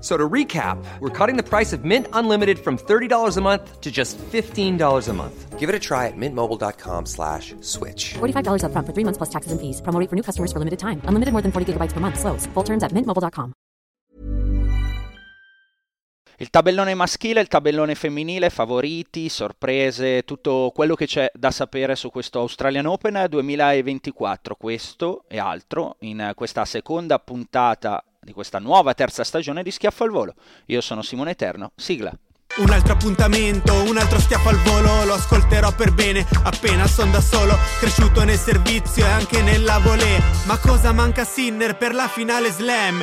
So to recap, we're cutting the price of Mint Unlimited from $30 a month to just $15 a month. Give it a try at mintmobile.com slash switch. $45 upfront for three months plus taxes and fees. Promo rate for new customers for limited time. Unlimited more than 40 gigabytes per month. Slows. Full terms at mintmobile.com. Il tabellone maschile, il tabellone femminile, favoriti, sorprese, tutto quello che c'è da sapere su questo Australian Open 2024. Questo e altro in questa seconda puntata di questa nuova terza stagione di Schiaffo al Volo. Io sono Simone Eterno, sigla. Un altro appuntamento, un altro schiaffo al volo, lo ascolterò per bene, appena son da solo, cresciuto nel servizio e anche nella volée. Ma cosa manca Sinner per la finale slam?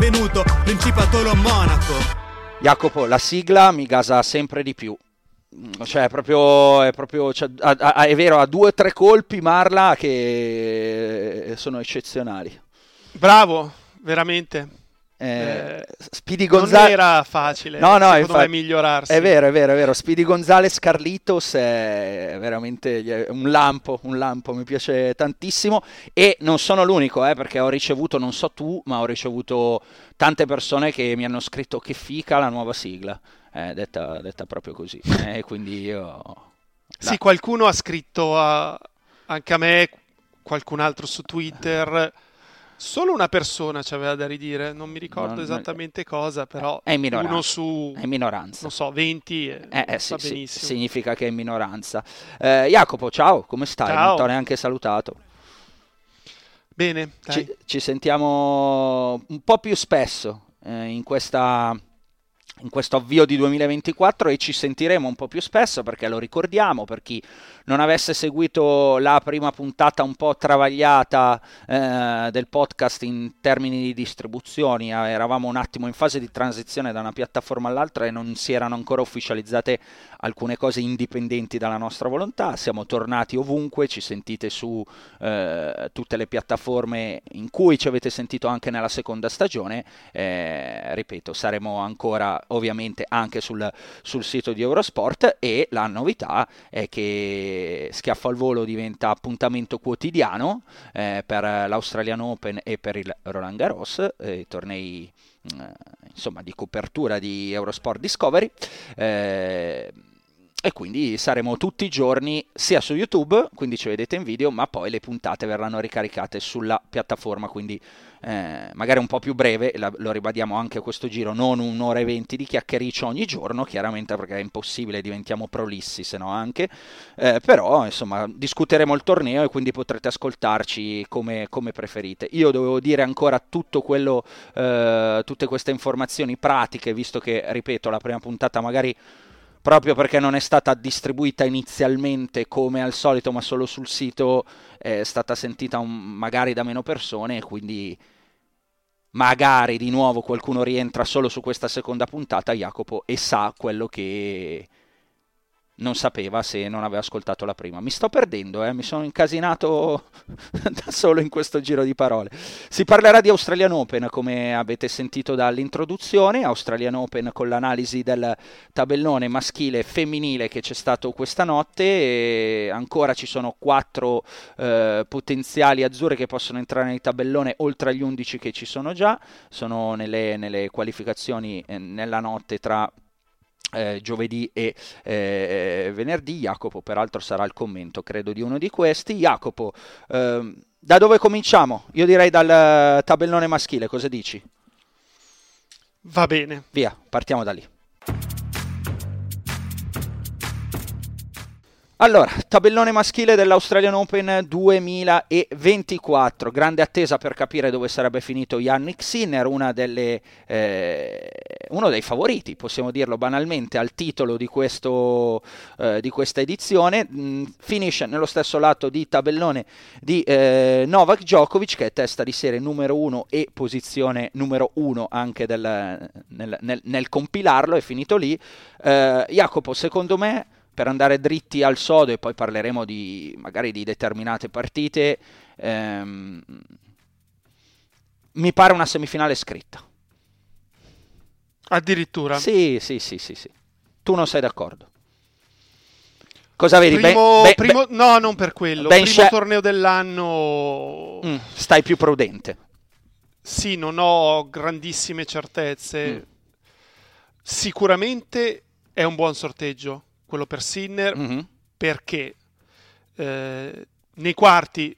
Principatolo Monaco. Jacopo, la sigla mi gasa sempre di più. Mm, Cioè, è proprio, è, proprio cioè, ha- è vero, ha due o tre colpi Marla che sono eccezionali. Bravo, veramente. Eh, Eh, Speedy Non Gonzalez era facile, No, no, infatti- migliorarsi. È vero, è vero, è vero. Speedy Gonzalez Carlitos è veramente un lampo, un lampo, mi piace tantissimo. E non sono l'unico, eh, perché ho ricevuto, non so tu, ma ho ricevuto tante persone che mi hanno scritto che fica la nuova sigla. Eh, detta, detta proprio così. Eh, quindi io... Sì, qualcuno ha scritto a- anche a me, qualcun altro su Twitter. Solo una persona ci aveva da ridire, non mi ricordo Non- esattamente cosa, però È uno su, È in minoranza. non so, 20 eh, Eh, eh, sì, sì, significa che è in minoranza. Eh, Jacopo, ciao, come stai? Ciao. Non ti ho neanche salutato. Bene. Ci, ci sentiamo un po' più spesso eh, in questa in questo avvio di 2024 e ci sentiremo un po' più spesso perché lo ricordiamo per chi non avesse seguito la prima puntata un po' travagliata eh, del podcast in termini di distribuzioni, eh, eravamo un attimo in fase di transizione da una piattaforma all'altra e non si erano ancora ufficializzate alcune cose indipendenti dalla nostra volontà, siamo tornati ovunque, ci sentite su eh, tutte le piattaforme in cui ci avete sentito anche nella seconda stagione, eh, ripeto, saremo ancora ovviamente anche sul, sul sito di Eurosport e la novità è che Schiaffo al Volo diventa appuntamento quotidiano eh, per l'Australian Open e per il Roland Garros, eh, tornei eh, insomma di copertura di Eurosport Discovery. eh, e quindi saremo tutti i giorni sia su YouTube, quindi ci vedete in video, ma poi le puntate verranno ricaricate sulla piattaforma, quindi eh, magari un po' più breve, lo ribadiamo anche a questo giro, non un'ora e venti di chiacchiericcio ogni giorno, chiaramente perché è impossibile, diventiamo prolissi se no anche, eh, però insomma discuteremo il torneo e quindi potrete ascoltarci come, come preferite. Io dovevo dire ancora tutto quello, eh, tutte queste informazioni pratiche, visto che, ripeto, la prima puntata magari proprio perché non è stata distribuita inizialmente come al solito, ma solo sul sito, è stata sentita un- magari da meno persone e quindi magari di nuovo qualcuno rientra solo su questa seconda puntata, Jacopo, e sa quello che non sapeva se non aveva ascoltato la prima. Mi sto perdendo, eh? mi sono incasinato da solo in questo giro di parole. Si parlerà di Australian Open, come avete sentito dall'introduzione, Australian Open con l'analisi del tabellone maschile e femminile che c'è stato questa notte e ancora ci sono quattro eh, potenziali azzurre che possono entrare nel tabellone oltre agli 11 che ci sono già, sono nelle, nelle qualificazioni eh, nella notte tra eh, giovedì e eh, venerdì. Jacopo, peraltro, sarà il commento, credo, di uno di questi. Jacopo, ehm, da dove cominciamo? Io direi dal tabellone maschile, cosa dici? Va bene. Via, partiamo da lì. Allora, tabellone maschile dell'Australian Open 2024, grande attesa per capire dove sarebbe finito Yannick Sinner, eh, uno dei favoriti, possiamo dirlo banalmente, al titolo di, questo, eh, di questa edizione, mm, finisce nello stesso lato di tabellone di eh, Novak Djokovic che è testa di serie numero 1 e posizione numero 1 anche del, nel, nel, nel, compilarlo, è finito lì. Eh, Jacopo, secondo me per andare dritti al sodo e poi parleremo di magari di determinate partite, ehm, mi pare una semifinale scritta. Addirittura? Sì, sì, sì, sì, sì. Tu non sei d'accordo? Cosa vedi? Primo, ben, primo, ben, no, non per quello. Primo sce- torneo dell'anno. Mm, stai più prudente. Sì, non ho grandissime certezze. Mm. Sicuramente è un buon sorteggio quello per Sinner, mm-hmm. perché eh, nei quarti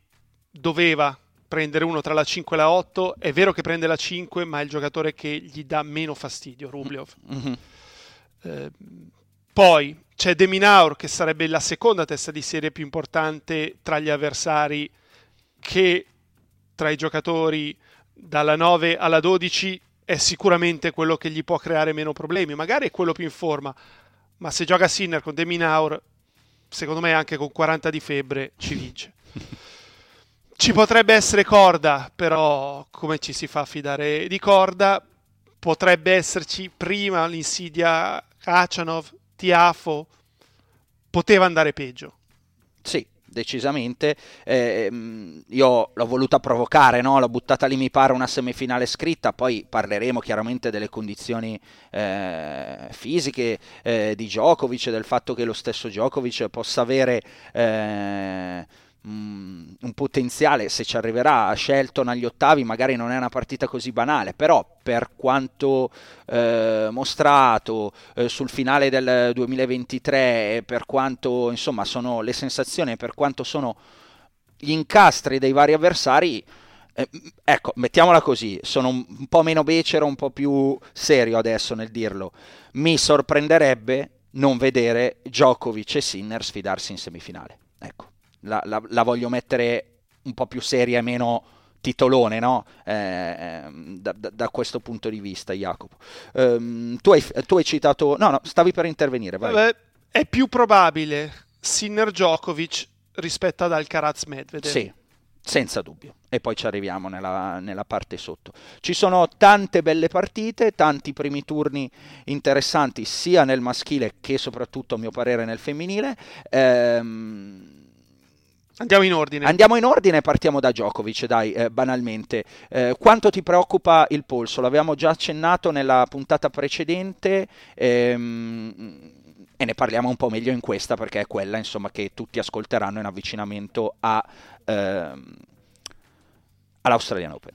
doveva prendere uno tra la 5 e la 8, è vero che prende la 5, ma è il giocatore che gli dà meno fastidio, Rublev. Mm-hmm. Eh, poi c'è Deminaur che sarebbe la seconda testa di serie più importante tra gli avversari che tra i giocatori dalla 9 alla 12 è sicuramente quello che gli può creare meno problemi, magari è quello più in forma, ma se gioca Sinner con De Minaur, secondo me anche con 40 di febbre ci vince. ci potrebbe essere Corda, però come ci si fa a fidare di Corda? Potrebbe esserci prima l'insidia Kachanov, Tiafo, poteva andare peggio. Sì, decisamente. Eh, io l'ho voluta provocare, no? l'ho buttata lì, mi pare una semifinale scritta, poi parleremo chiaramente delle condizioni eh, fisiche eh, di Djokovic, del fatto che lo stesso Djokovic possa avere Mm, un potenziale, se ci arriverà a Shelton agli ottavi, magari non è una partita così banale, però per quanto eh, mostrato eh, sul finale del 2023, per quanto insomma sono le sensazioni, per quanto sono gli incastri dei vari avversari, eh, ecco, mettiamola così, sono un, un po' meno becero, un po' più serio adesso nel dirlo. Mi sorprenderebbe non vedere Djokovic e Sinner sfidarsi in semifinale. Ecco la, la, la voglio mettere un po' più seria e meno titolone no? eh, ehm, da, da, da, questo punto di vista, Jacopo. Um, tu, hai, tu, hai, citato... No, no, stavi per intervenire. Vabbè, è più probabile Sinner Djokovic rispetto ad Alcaraz Medvedev. Sì, senza dubbio. E poi ci arriviamo nella, nella, parte sotto. Ci sono tante belle partite, tanti primi turni interessanti sia nel maschile che soprattutto a mio parere nel femminile. Ehm, Andiamo in ordine. Andiamo in ordine, partiamo da Djokovic, dai, eh, banalmente. Eh, quanto ti preoccupa il polso? L'avevamo già accennato nella puntata precedente ehm, e ne parliamo un po' meglio in questa perché è quella insomma, che tutti ascolteranno in avvicinamento a, ehm, all'Australian Open.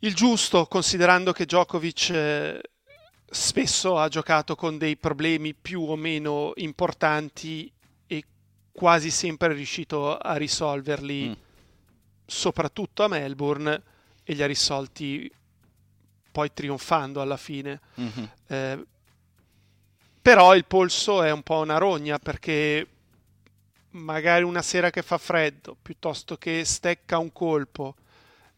Il giusto, considerando che Djokovic... Eh spesso ha giocato con dei problemi più o meno importanti quasi sempre riuscito a risolverli, mm. soprattutto a Melbourne, e li ha risolti poi trionfando alla fine. Mm-hmm. Eh, però il polso è un po' una rogna perché magari una sera che fa freddo, piuttosto che stecca un colpo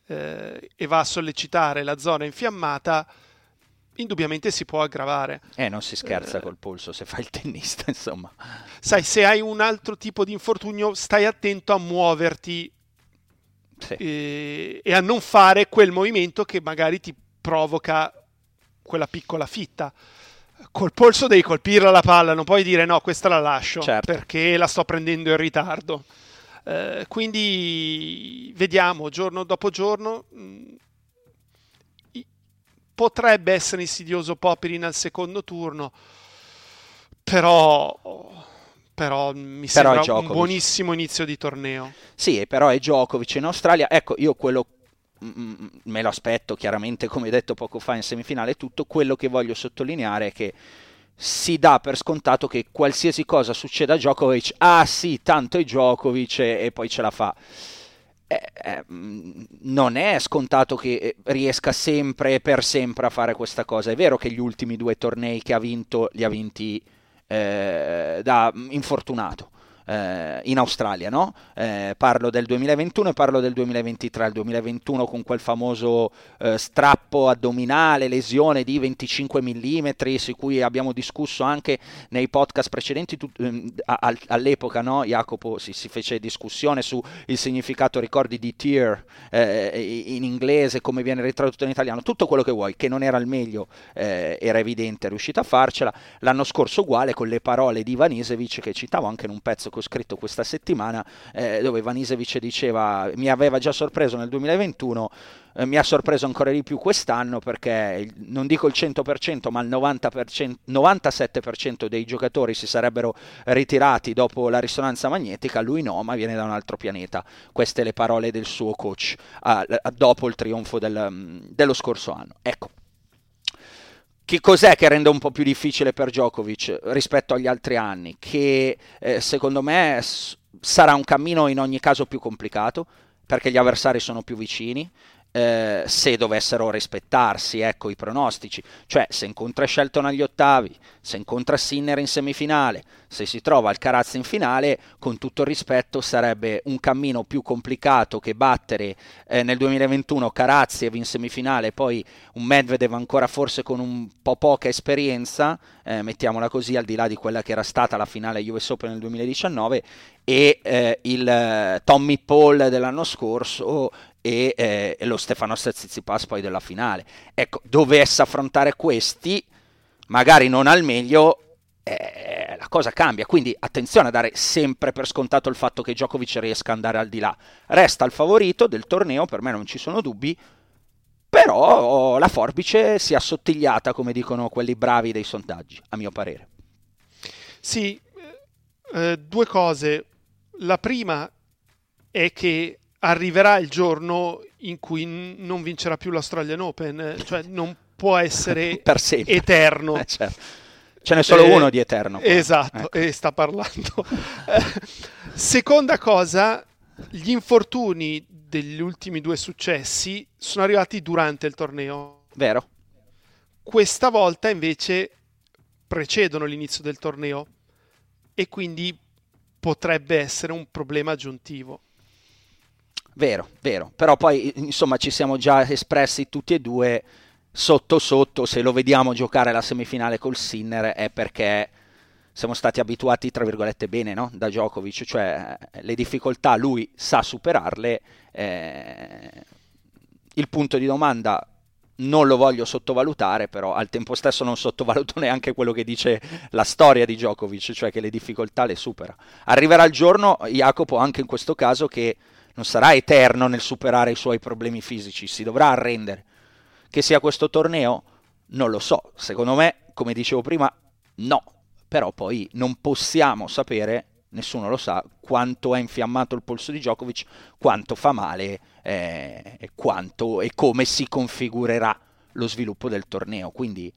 eh, e va a sollecitare la zona infiammata, indubbiamente si può aggravare. Eh, non si scherza eh, col polso se fai il tennista, insomma. Sai, se hai un altro tipo di infortunio, stai attento a muoverti sì. e, e, a non fare quel movimento che magari ti provoca quella piccola fitta. col polso devi colpirla la palla, non puoi dire no, questa la lascio certo. perché la sto prendendo in ritardo. Eh, quindi vediamo giorno dopo giorno. Mm, potrebbe essere insidioso Popirin al secondo turno, però, però mi però sembra un buonissimo inizio di torneo. Sì, però è Djokovic in Australia. Ecco, io quello mm, mm, me lo aspetto chiaramente, come detto poco fa in semifinale, tutto quello che voglio sottolineare è che si dà per scontato che qualsiasi cosa succeda a Djokovic, ah sì, tanto è Djokovic e, e poi ce la fa. Eh, eh, non è scontato che eh, riesca sempre e per sempre a fare questa cosa. È vero che gli ultimi due tornei che ha vinto li ha vinti eh, da infortunato eh, in Australia, no? eh, parlo del 2021 e parlo del 2023, il 2021 con quel famoso eh, strappo addominale, lesione di 25 mm, su cui abbiamo discusso anche nei podcast precedenti, tu, ehm, a, all'epoca no? Jacopo si, si, fece discussione sul significato, ricordi, di tear eh, in inglese, come viene ritradotto in italiano, tutto quello che vuoi, che non era il meglio, eh, era evidente, è riuscito a farcela, l'anno scorso uguale con le parole di Ivanisevic che citavo anche in un pezzo che ho scritto questa settimana, eh, dove Vanisevic diceva mi aveva già sorpreso nel 2021, eh, mi ha sorpreso ancora di più quest'anno perché non dico il 100% ma il 90%, 97% dei giocatori si sarebbero ritirati dopo la risonanza magnetica, lui no, ma viene da un altro pianeta. Queste le parole del suo coach uh, dopo il trionfo del, um, dello scorso anno. Ecco, che cos'è che rende un po' più difficile per Djokovic rispetto agli altri anni? Che eh, secondo me s- sarà un cammino in ogni caso più complicato perché gli avversari sono più vicini, eh, se dovessero rispettarsi ecco, i pronostici, cioè se incontra Shelton agli ottavi, se incontra Sinner in semifinale, se si trova al Carazza in finale, con tutto il rispetto sarebbe un cammino più complicato che battere eh, nel 2021 Karaziev in semifinale, poi un Medvedev ancora forse con un po' poca esperienza, eh, mettiamola così, al di là di quella che era stata la finale US Open nel 2019, e eh, il eh, Tommy Paul dell'anno scorso e, eh, e lo Stefano Tsitsipas poi della finale. Ecco, dovesse affrontare questi, magari non al meglio, eh, la cosa cambia. Quindi attenzione a dare sempre per scontato il fatto che Djokovic riesca ad andare al di là. Resta il favorito del torneo, per me non ci sono dubbi. Però la forbice si è assottigliata, come dicono quelli bravi dei sondaggi, a mio parere. Sì, eh, due cose. La prima è che arriverà il giorno in cui non vincerà più l'Australian Open, cioè non può essere eterno. Eh, certo. Ce n'è solo eh, uno di eterno. Qua. Esatto, ecco. e sta parlando. Seconda cosa, gli infortuni degli ultimi due successi sono arrivati durante il torneo. Vero. Questa volta invece precedono l'inizio del torneo e quindi potrebbe essere un problema aggiuntivo. Vero, vero, però poi insomma ci siamo già espressi tutti e due sotto sotto, se lo vediamo giocare la semifinale col Sinner è perché siamo stati abituati tra virgolette bene no? da Djokovic, cioè eh, le difficoltà lui sa superarle, eh, il punto di domanda non lo voglio sottovalutare, però al tempo stesso non sottovaluto neanche quello che dice la storia di Djokovic, cioè che le difficoltà le supera. Arriverà il giorno, Jacopo, anche in questo caso, che non sarà eterno nel superare i suoi problemi fisici, si dovrà arrendere. Che sia questo torneo? Non lo so, secondo me, come dicevo prima, no, però poi non possiamo sapere, nessuno lo sa, quanto è infiammato il polso di Djokovic, quanto fa male eh, e, quanto, e come si configurerà lo sviluppo del torneo. Quindi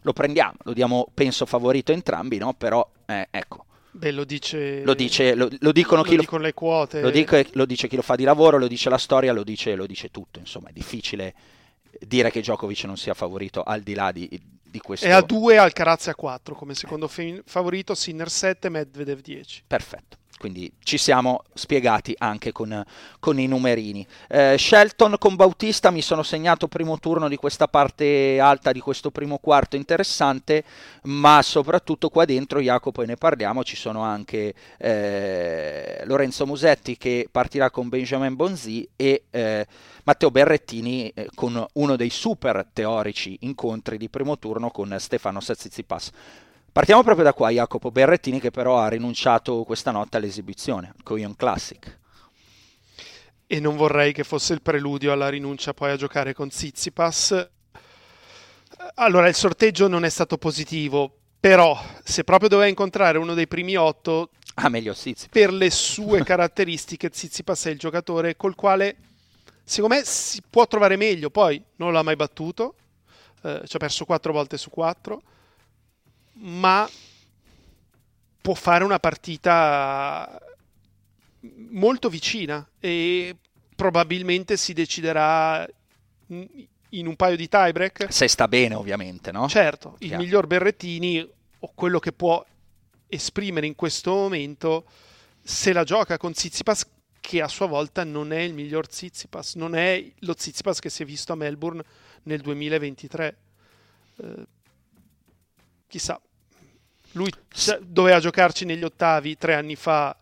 lo prendiamo, lo diamo, penso, favorito entrambi, no? però eh, ecco, Beh, lo dice... Lo, dice, lo, lo dicono lo chi dicono le quote. Lo, dico, lo, dice chi lo fa di lavoro, lo dice la storia, lo dice, lo dice tutto. Insomma, è difficile dire che Djokovic non sia favorito al di là di, di questo. È a 2 al Carazza 4 come secondo favorito, Sinner 7, Medvedev 10. Perfetto. Quindi ci siamo spiegati anche con, con i numerini. Eh, Shelton con Bautista mi sono segnato primo turno di questa parte alta di questo primo quarto interessante, ma soprattutto qua dentro, Jacopo, e ne parliamo, ci sono anche eh, Lorenzo Musetti che partirà con Benjamin Bonzi e eh, Matteo Berrettini eh, con uno dei super teorici incontri di primo turno con Stefano Sazizipas. Partiamo proprio da qua, Jacopo Berrettini che però ha rinunciato questa notte all'esibizione, al Coyon Classic. E non vorrei che fosse il preludio alla rinuncia poi a giocare con Tsitsipas. Allora, il sorteggio non è stato positivo, però se proprio doveva incontrare uno dei primi otto, ah, meglio Tsitsipas. per le sue caratteristiche, Tsitsipas è il giocatore col quale secondo me si può trovare meglio. Poi non l'ha mai battuto, eh, ci ha perso quattro volte su quattro ma può fare una partita molto vicina e probabilmente si deciderà in un paio di tiebreak. Se sta bene, ovviamente, no? Certo, il Chiaro. miglior Berrettini o quello che può esprimere in questo momento se la gioca con Tsitsipas che a sua volta non è il miglior Tsitsipas, non è lo Tsitsipas che si è visto a Melbourne nel 2023. Eh, chissà, lui doveva giocarci negli ottavi tre anni fa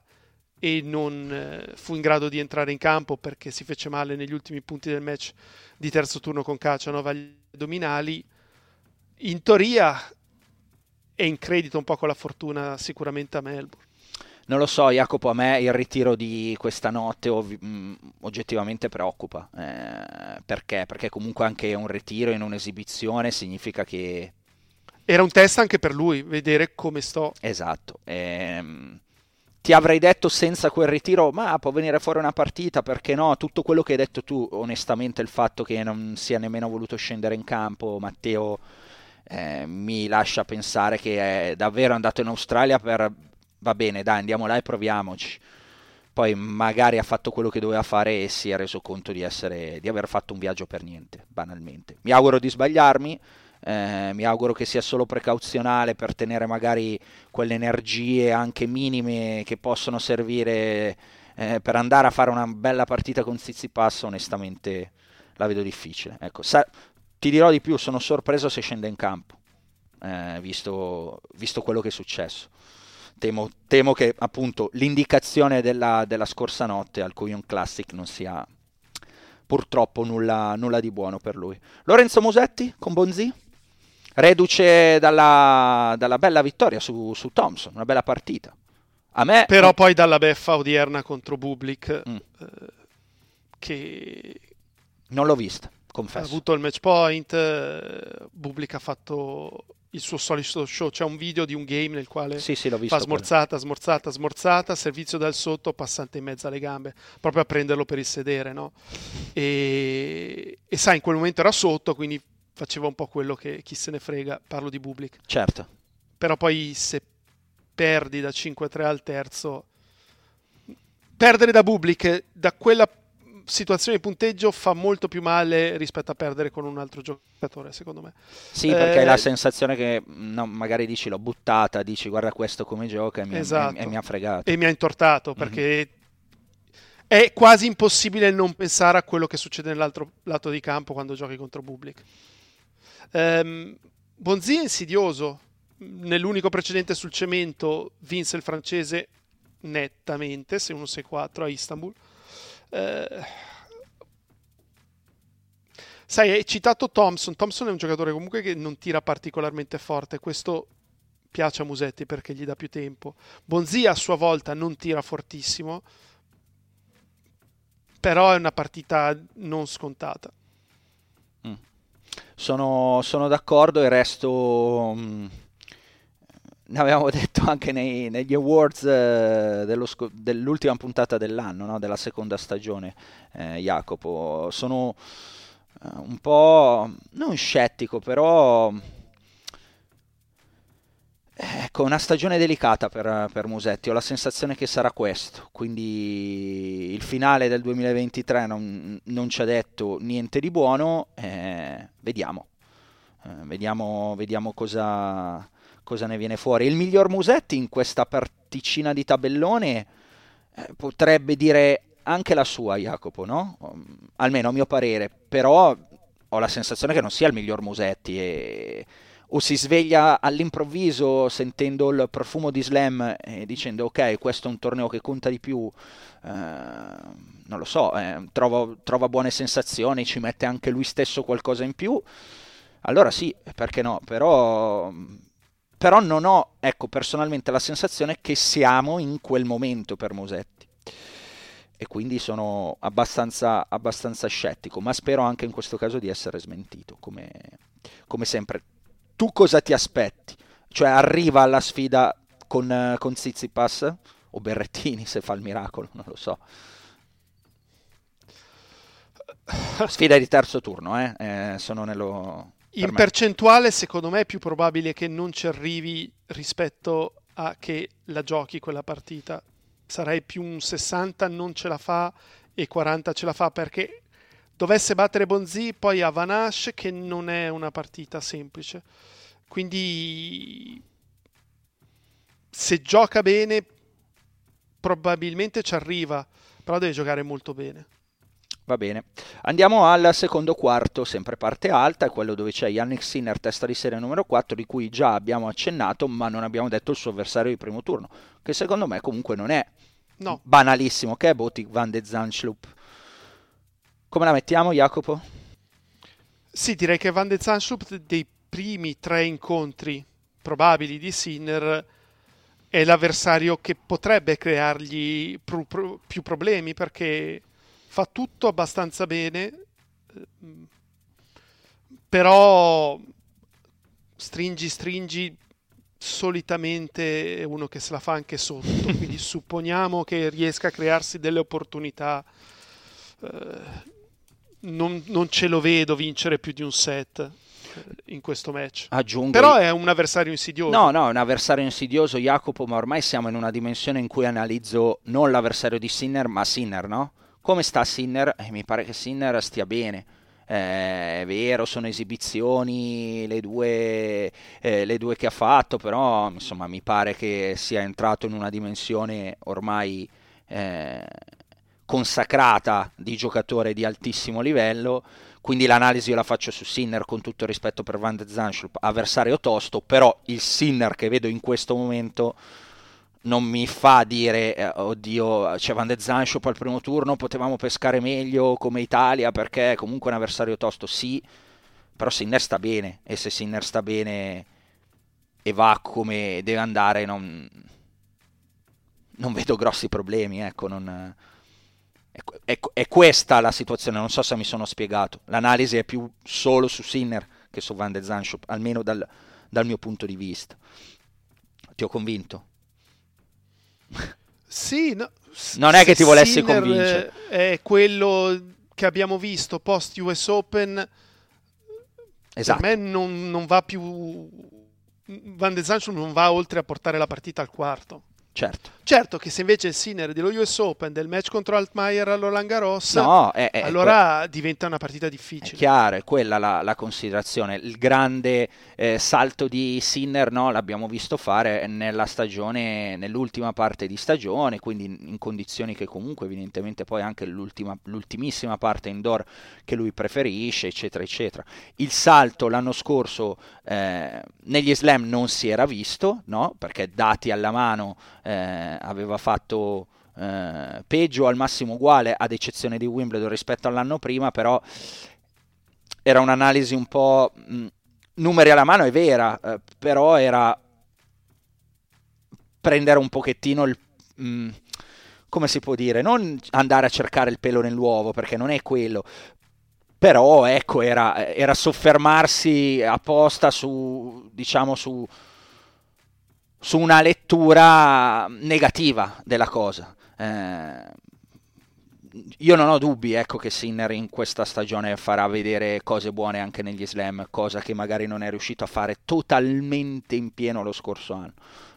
e non eh, fu in grado di entrare in campo perché si fece male negli ultimi punti del match di terzo turno con Cacianova agli addominali. In teoria è in credito un po' con la fortuna sicuramente a Melbourne. Non lo so, Jacopo, a me il ritiro di questa notte ov- mm, oggettivamente preoccupa. Eh, perché? Perché comunque anche un ritiro in un'esibizione significa che era un test anche per lui, vedere come sto. Esatto. Ehm, ti avrei detto senza quel ritiro, ma può venire fuori una partita, perché no? Tutto quello che hai detto tu, onestamente, il fatto che non sia nemmeno voluto scendere in campo, Matteo, eh, mi lascia pensare che è davvero andato in Australia per... Va bene, dai, andiamo là e proviamoci. Poi magari ha fatto quello che doveva fare e si è reso conto di, essere, di aver fatto un viaggio per niente, banalmente. Mi auguro di sbagliarmi eh, mi auguro che sia solo precauzionale per tenere magari quelle energie anche minime che possono servire eh, per andare a fare una bella partita con Zizipass, onestamente la vedo difficile. Ecco, sa- ti dirò di più, sono sorpreso se scende in campo, eh, visto, visto, quello che è successo. Temo, temo che appunto l'indicazione della, della, scorsa notte al Coyon Classic non sia purtroppo nulla, nulla di buono per lui. Lorenzo Musetti con Bonzi? Reduce dalla, dalla bella vittoria su, su, Thompson, una bella partita. A me, Però poi dalla beffa odierna contro Bublik, mm. eh, che... Non l'ho vista, confesso. Ha avuto il match point, eh, Bublik ha fatto il suo solito show, c'è un video di un game nel quale sì, sì, fa smorzata, quello. smorzata, smorzata, servizio dal sotto, passante in mezzo alle gambe, proprio a prenderlo per il sedere, no? E, e sai, in quel momento era sotto, quindi faceva un po' quello che chi se ne frega, parlo di Bublik. Certo. Però poi se perdi da 5-3 al terzo, perdere da Bublik da quella situazione di punteggio fa molto più male rispetto a perdere con un altro giocatore, secondo me. Sì, perché eh, hai la sensazione che no, magari dici l'ho buttata, dici guarda questo come gioca e mi, esatto. e, e mi ha fregato. E mi ha intortato perché mm-hmm. è quasi impossibile non pensare a quello che succede nell'altro lato di campo quando giochi contro Bublik. Um, Bonzi è insidioso. Nell'unico precedente sul cemento vinse il francese nettamente, 6-1-6-4 a Istanbul. Uh, sai, hai citato Thompson. Thompson è un giocatore comunque che non tira particolarmente forte. Questo piace a Musetti perché gli dà più tempo. Bonzi a sua volta non tira fortissimo, però è una partita non scontata. Sono, sono d'accordo e resto... Mm, ne avevamo detto anche nei, negli awards eh, dell'ultima puntata dell'anno, no? della seconda stagione, eh, Jacopo. Sono eh, un po' non scettico, però Ecco, una stagione delicata per, per, Musetti, ho la sensazione che sarà questo, quindi il finale del 2023 non, non ci ha detto niente di buono, eh, vediamo, eh, vediamo, vediamo cosa, cosa, ne viene fuori. Il miglior Musetti in questa particina di tabellone eh, potrebbe dire anche la sua Jacopo, no? Almeno a mio parere, però ho la sensazione che non sia il miglior Musetti e o si sveglia all'improvviso sentendo il profumo di slam e dicendo ok questo è un torneo che conta di più. Eh, non lo so eh, trova, trova, buone sensazioni ci mette anche lui stesso qualcosa in più. Allora sì perché no? Però però non ho ecco personalmente la sensazione che siamo in quel momento per Musetti. E quindi sono abbastanza, abbastanza scettico ma spero anche in questo caso di essere smentito come, come sempre tu cosa ti aspetti? Cioè arriva alla sfida con, con Zizipas o Berrettini se fa il miracolo, non lo so. Sfida di terzo turno, eh? Eh, sono nello... Per In me. percentuale secondo me è più probabile che non ci arrivi rispetto a che la giochi quella partita. Sarei più un 60 non ce la fa e 40 ce la fa perché dovesse battere Bonzi, poi a Vanash che non è una partita semplice. Quindi se gioca bene probabilmente ci arriva, però deve giocare molto bene. Va bene. Andiamo al secondo quarto, sempre parte alta, è quello dove c'è Yannick Sinner, testa di serie numero 4, di cui già abbiamo accennato, ma non abbiamo detto il suo avversario di primo turno, che secondo me comunque non è no. banalissimo, che è Botik van de Zanschlup. Come la mettiamo, Jacopo? Sì, direi che Van de Zanschlup dei primi tre incontri probabili di Sinner è l'avversario che potrebbe creargli pro- pro- più problemi perché fa tutto abbastanza bene, ehm, però stringi stringi solitamente è uno che se la fa anche sotto, quindi supponiamo che riesca a crearsi delle opportunità. Eh, non, non ce lo vedo vincere più di un set in questo match. Aggiungo... Però è un avversario insidioso. No, no, è un avversario insidioso, Jacopo, ma ormai siamo in una dimensione in cui analizzo non l'avversario di Sinner, ma Sinner, no? Come sta Sinner? Eh, mi pare che Sinner stia bene. Eh, è vero, sono esibizioni le due, eh, le due, che ha fatto, però insomma mi pare che sia entrato in una dimensione ormai eh, consacrata di giocatore di altissimo livello, quindi l'analisi io la faccio su Sinner con tutto il rispetto per Van de Zanschlup, avversario tosto, però il Sinner che vedo in questo momento non mi fa dire eh, oddio c'è Van de Zanschlup al primo turno, potevamo pescare meglio come Italia perché comunque un avversario tosto, sì, però Sinner sta bene e se Sinner sta bene e va come deve andare non, non vedo grossi problemi, ecco, non è, è, questa la situazione, non so se mi sono spiegato. L'analisi è più solo su Sinner che su Van de Zanschop, almeno dal, dal mio punto di vista. Ti ho convinto? Sì, no, non è che ti volessi Sinner convincere. È quello che abbiamo visto post US Open. Esatto. Per me non, non va più. Van de Zanschop non va oltre a portare la partita al quarto. Certo. Certo che se invece il Sinner dello US Open, del match contro Altmaier all'Roland Garros, no, è, è, allora que- diventa una partita difficile. È chiaro, è quella la, la considerazione. Il grande eh, salto di Sinner no, l'abbiamo visto fare nella stagione, nell'ultima parte di stagione, quindi in, in condizioni che comunque evidentemente poi anche l'ultimissima parte indoor che lui preferisce, eccetera, eccetera. Il salto l'anno scorso eh, negli slam non si era visto, no? perché dati alla mano eh, aveva fatto eh, peggio al massimo uguale ad eccezione di Wimbledon rispetto all'anno prima, però era un'analisi un po' mh, numeri alla mano è vera, eh, però era prendere un pochettino il... Mh, come si può dire, non andare a cercare il pelo nell'uovo perché non è quello, però ecco era, era soffermarsi apposta su diciamo su, su una lettura negativa della cosa. Eh, io non ho dubbi ecco, che Sinner in questa stagione farà vedere cose buone anche negli slam, cosa che magari non è riuscito a fare totalmente in pieno lo scorso anno.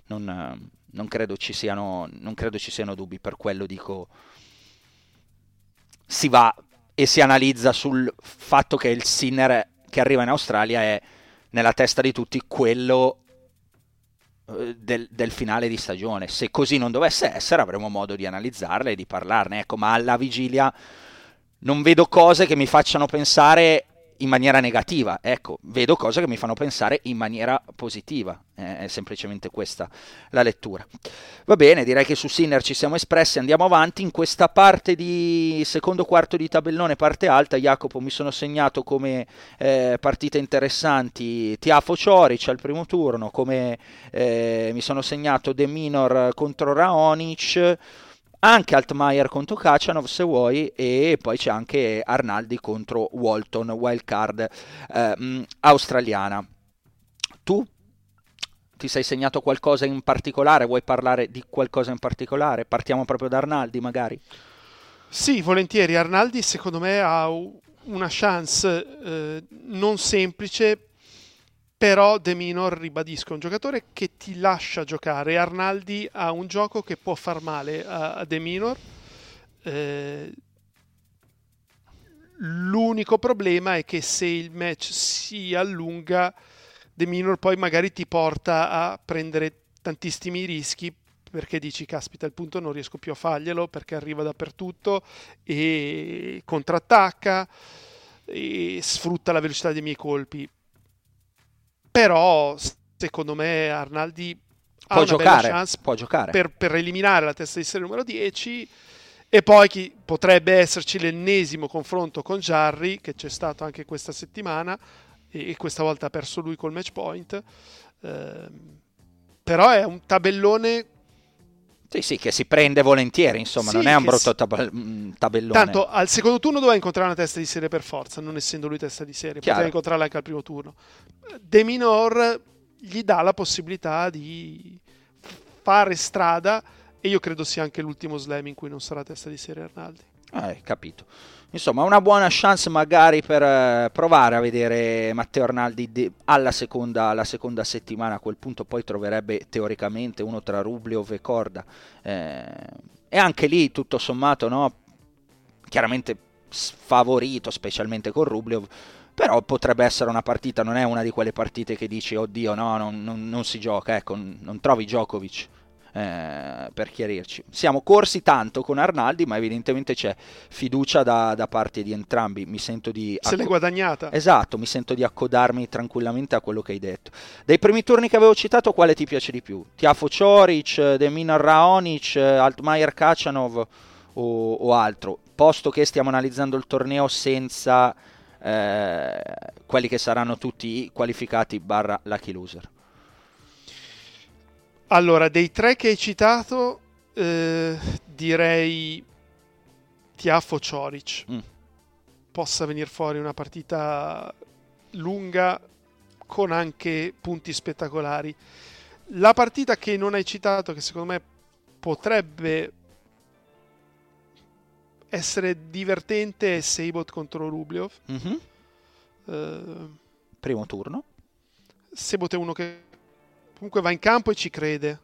Non, non, credo, ci siano, non credo ci siano dubbi, per quello dico si va e si analizza sul fatto che il Sinner che arriva in Australia è nella testa di tutti quello eh, del, del, finale di stagione. Se così non dovesse essere, avremo modo di analizzarle e di parlarne. Ecco, ma alla vigilia non vedo cose che mi facciano pensare in maniera negativa, ecco, vedo cose che mi fanno pensare in maniera positiva, è semplicemente questa la lettura. Va bene, direi che su Sinner ci siamo espressi, andiamo avanti, in questa parte di secondo quarto di tabellone, parte alta, Jacopo mi sono segnato come eh, partite interessanti. Tiafo Cioric al primo turno, come eh, mi sono segnato De Minor contro Raonic, anche Altmaier contro Kacanov se vuoi e poi c'è anche Arnaldi contro Walton, wildcard eh, australiana. Tu ti sei segnato qualcosa in particolare? Vuoi parlare di qualcosa in particolare? Partiamo proprio da Arnaldi magari. Sì, volentieri. Arnaldi secondo me ha una chance eh, non semplice però De Minor, ribadisco, è un giocatore che ti lascia giocare. Arnaldi ha un gioco che può far male a, De Minor. Eh, l'unico problema è che se il match si allunga, De Minor poi magari ti porta a prendere tantissimi rischi perché dici caspita il punto non riesco più a farglielo perché arriva dappertutto e contrattacca e sfrutta la velocità dei miei colpi però secondo me Arnaldi ha può una giocare, chance può giocare. Per, per, eliminare la testa di serie numero 10 e poi chi, potrebbe esserci l'ennesimo confronto con Jarry che c'è stato anche questa settimana e, e questa volta ha perso lui col match point eh, però è un tabellone sì, sì, che si prende volentieri, insomma, sì, non è un brutto tab- mm, tabellone. Tanto al secondo turno doveva incontrare una testa di serie per forza, non essendo lui testa di serie, Chiaro. poteva incontrarla anche al primo turno. De Minor gli dà la possibilità di fare strada e io credo sia anche l'ultimo slam in cui non sarà testa di serie Arnaldi. Eh, capito. Insomma, una buona chance magari per eh, provare a vedere Matteo Arnaldi alla, seconda, alla, seconda, settimana. A quel punto poi troverebbe teoricamente uno tra Rubliov e Corda. Eh, e anche lì, tutto sommato, no? chiaramente sfavorito, specialmente con Rubliov. Però potrebbe essere una partita, non è una di quelle partite che dici, oddio, no, non, non, non si gioca, ecco, non trovi Djokovic eh, per chiarirci. Siamo corsi tanto con Arnaldi, ma evidentemente c'è fiducia da, da parte di entrambi. Mi sento di. Se l'è guadagnata. Esatto, mi sento di accodarmi tranquillamente a quello che hai detto. Dei primi turni che avevo citato, quale ti piace di più? Tiafo Cioric, Deminar Raonic, Altmaier Kacanov o, o altro? Posto che stiamo analizzando il torneo senza. Eh, quelli che saranno tutti qualificati barra lucky loser. Allora, dei tre che hai citato, eh, direi Tiafo Cioric. Mm. Possa venire fuori una partita lunga con anche punti spettacolari. La partita che non hai citato, che secondo me potrebbe essere divertente, è Seibot contro Rubliov. Mm-hmm. Uh, Primo turno. Seibot è uno che comunque va in campo e ci crede.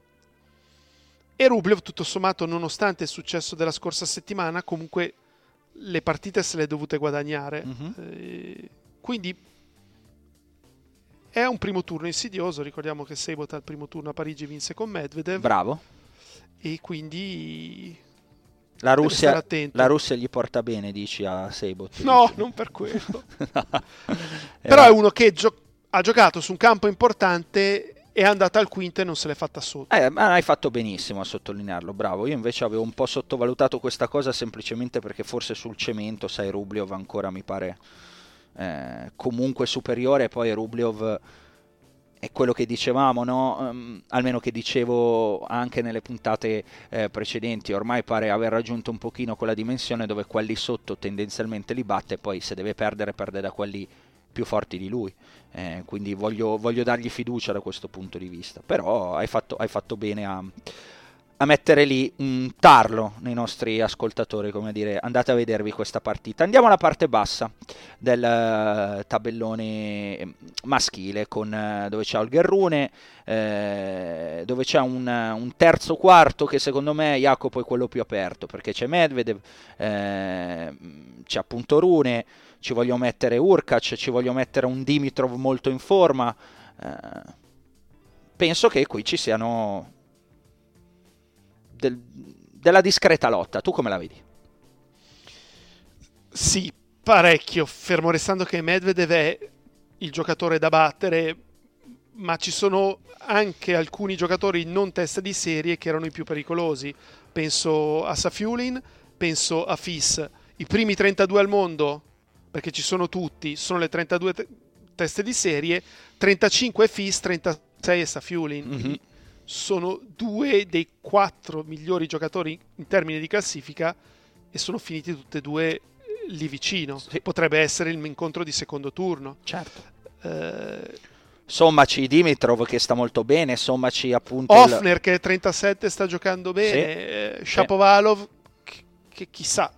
E Rublev, tutto sommato, nonostante il successo della scorsa settimana, comunque le partite se le è dovute guadagnare. Eh, quindi è un primo turno insidioso. Ricordiamo che Sebot al primo turno a Parigi vinse con Medvedev. Bravo. E quindi la Russia, la Russia, gli porta bene, dici a Sebot? No, dici. non per quello. no. Però è uno che gio- ha giocato su un campo importante è andata al quinto e non se l'è fatta sotto. Eh, ma hai fatto benissimo a sottolinearlo, bravo. Io invece avevo un po' sottovalutato questa cosa semplicemente perché forse sul cemento, sai, Rubliov ancora mi pare eh, comunque superiore, poi Rubliov è quello che dicevamo, no? um, almeno che dicevo anche nelle puntate eh, precedenti, ormai pare aver raggiunto un pochino quella dimensione dove quelli sotto tendenzialmente li batte, poi se deve perdere perde da quelli più forti di lui. Eh, quindi voglio, voglio, dargli fiducia da questo punto di vista. Però hai fatto, hai fatto bene a, a, mettere lì un tarlo nei nostri ascoltatori, come dire, andate a vedervi questa partita. Andiamo alla parte bassa del uh, tabellone maschile, con, uh, dove c'è Olgerrune, eh, dove c'è un, un, terzo quarto che secondo me Jacopo è quello più aperto, perché c'è Medvedev, eh, c'è appunto Rune ci voglio mettere Urkac, ci voglio mettere un Dimitrov molto in forma. Eh, penso che qui ci siano del, della discreta lotta. Tu come la vedi? Sì, parecchio, fermo restando che Medvedev è il giocatore da battere, ma ci sono anche alcuni giocatori non testa di serie che erano i più pericolosi. Penso a Safiulin, penso a Fis. I primi 32 al mondo, perché ci sono tutti, sono le 32 te- teste di serie, 35 è Fis, 36 è Safiulin. Mm-hmm. Sono due dei quattro migliori giocatori in termini di classifica e sono finiti tutti e due lì vicino. Sì. Potrebbe essere il incontro di secondo turno. Certo. Eh, sommaci Dimitrov che sta molto bene, sommaci appunto... Offner il... che 37 sta giocando bene, sì. eh, Shapovalov che, che, chissà,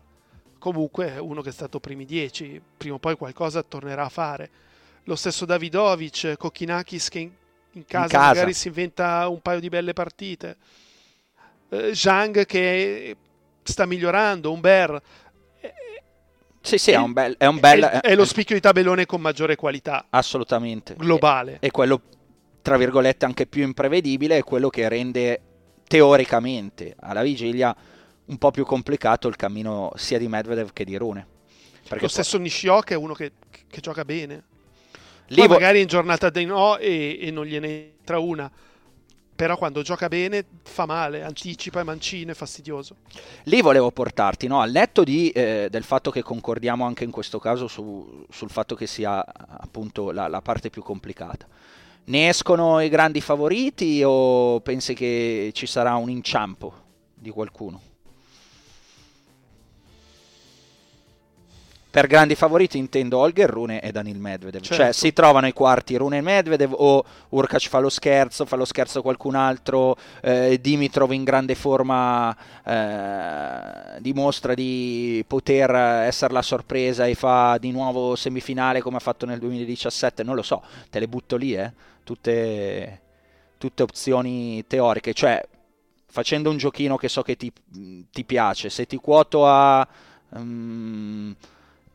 comunque è uno che è stato primi 10, prima o poi qualcosa tornerà a fare. Lo stesso Davidovic, Kokinakis che in, in, casa, in casa, magari si inventa un paio di belle partite. Eh, Zhang che sta migliorando, Umber sì, sì, è, un bel, è, un bel, è, è lo spicchio di tabellone con maggiore qualità. Assolutamente. Globale. E, quello, tra virgolette, anche più imprevedibile, è quello che rende teoricamente alla vigilia un po' più complicato il cammino sia di Medvedev che di Rune. Perché lo stesso poi... Nishioka è uno che, che gioca bene. Lì vo- magari in giornata dei no e, e non gliene entra una però quando gioca bene fa male, anticipa e mancino, è fastidioso. Lì volevo portarti, no? al netto di, eh, del fatto che concordiamo anche in questo caso su, sul fatto che sia appunto la, la parte più complicata. Ne escono i grandi favoriti o pensi che ci sarà un inciampo di qualcuno? Per grandi favoriti intendo Holger Rune e Danil Medvedev. Cioè, certo. Cioè si trovano i quarti Rune e Medvedev o Urkac fa lo scherzo, fa lo scherzo qualcun altro, eh, Dimitrov in grande forma eh, dimostra di poter essere la sorpresa e fa di nuovo semifinale come ha fatto nel 2017, non lo so, te le butto lì, eh? tutte, tutte opzioni teoriche. Cioè, facendo un giochino che so che ti, ti piace, se ti quoto a... Um,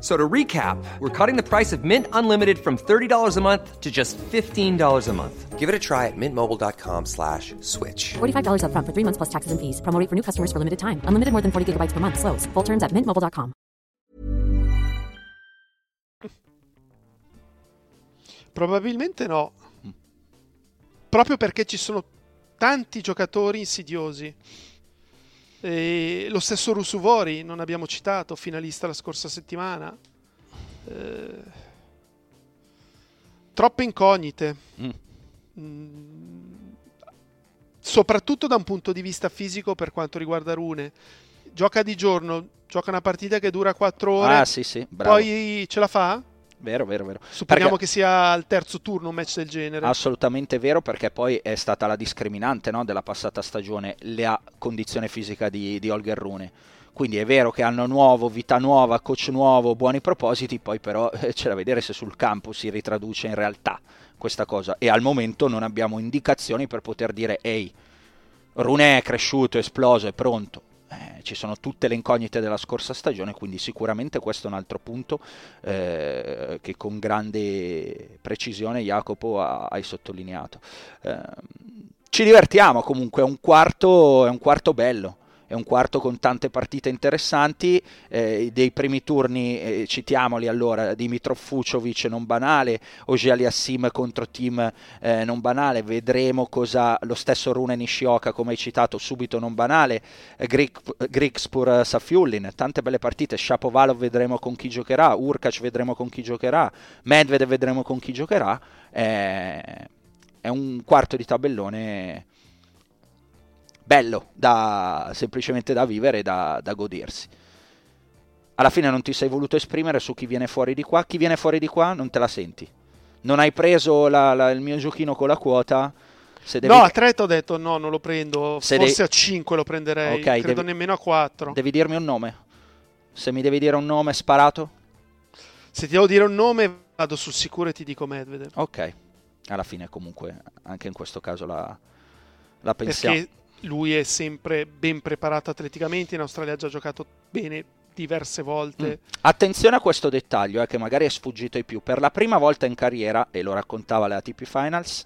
So to recap, we're cutting the price of Mint Unlimited from $30 a month to just $15 a month. Give it a try at mintmobile.com slash switch. $45 up front for three months plus taxes and fees. Promo for new customers for limited time. Unlimited more than 40 gigabytes per month. Slows. Full terms at mintmobile.com. Probabilmente no. Proprio perché ci sono tanti giocatori insidiosi. E lo stesso Rusuvori, non abbiamo citato, finalista la scorsa settimana. Eh, troppe incognite. Mm. Mm, soprattutto da un punto di vista fisico per quanto riguarda Rune. Gioca di giorno, gioca una partita che dura 4 ore. Ah, sì, sì. Poi ce la fa? Vero, vero, vero. Supponiamo perché... che sia al terzo turno un match del genere. Assolutamente vero, perché poi è stata la discriminante no, della passata stagione la condizione fisica di, di Holger Rune. Quindi è vero che hanno nuovo, vita nuova, coach nuovo, buoni propositi, poi però eh, c'è da vedere se sul campo si ritraduce in realtà questa cosa. E al momento non abbiamo indicazioni per poter dire, ehi, Rune è cresciuto, è esploso, è pronto eh, ci sono tutte le incognite della scorsa stagione, quindi sicuramente questo è un altro punto eh, che con grande precisione Jacopo ha, hai sottolineato. Eh, ci divertiamo comunque, è un quarto, è un quarto bello è un quarto con tante partite interessanti, eh, dei primi turni eh, citiamoli allora, Dimitrov Fucovic non banale, Ogeli Assim contro team eh, non banale, vedremo cosa lo stesso Rune Nishioka come hai citato subito non banale, eh, Grigspur Safiullin, tante belle partite, Shapovalov vedremo con chi giocherà, Urkac vedremo con chi giocherà, Medvedev vedremo con chi giocherà, eh, è un quarto di tabellone bello, da, semplicemente da vivere e da, da godersi. Alla fine non ti sei voluto esprimere su chi viene fuori di qua. Chi viene fuori di qua non te la senti. Non hai preso la, la, il mio giochino con la quota. Devi... No, a 3 ho detto no, non lo prendo. Se Forse devi... a 5 lo prenderei. Okay, Credo devi... nemmeno a 4. Devi dirmi un nome. Se mi devi dire un nome sparato? Se ti devo dire un nome, vado sul sicuro e ti dico Medvedev. Ok, alla fine comunque anche in questo caso la, la pensiamo. Perché lui è sempre ben preparato atleticamente, in Australia ha già giocato bene diverse volte. Mm. Attenzione a questo dettaglio eh, che magari è sfuggito ai più. Per la prima volta in carriera, e lo raccontava alle ATP Finals,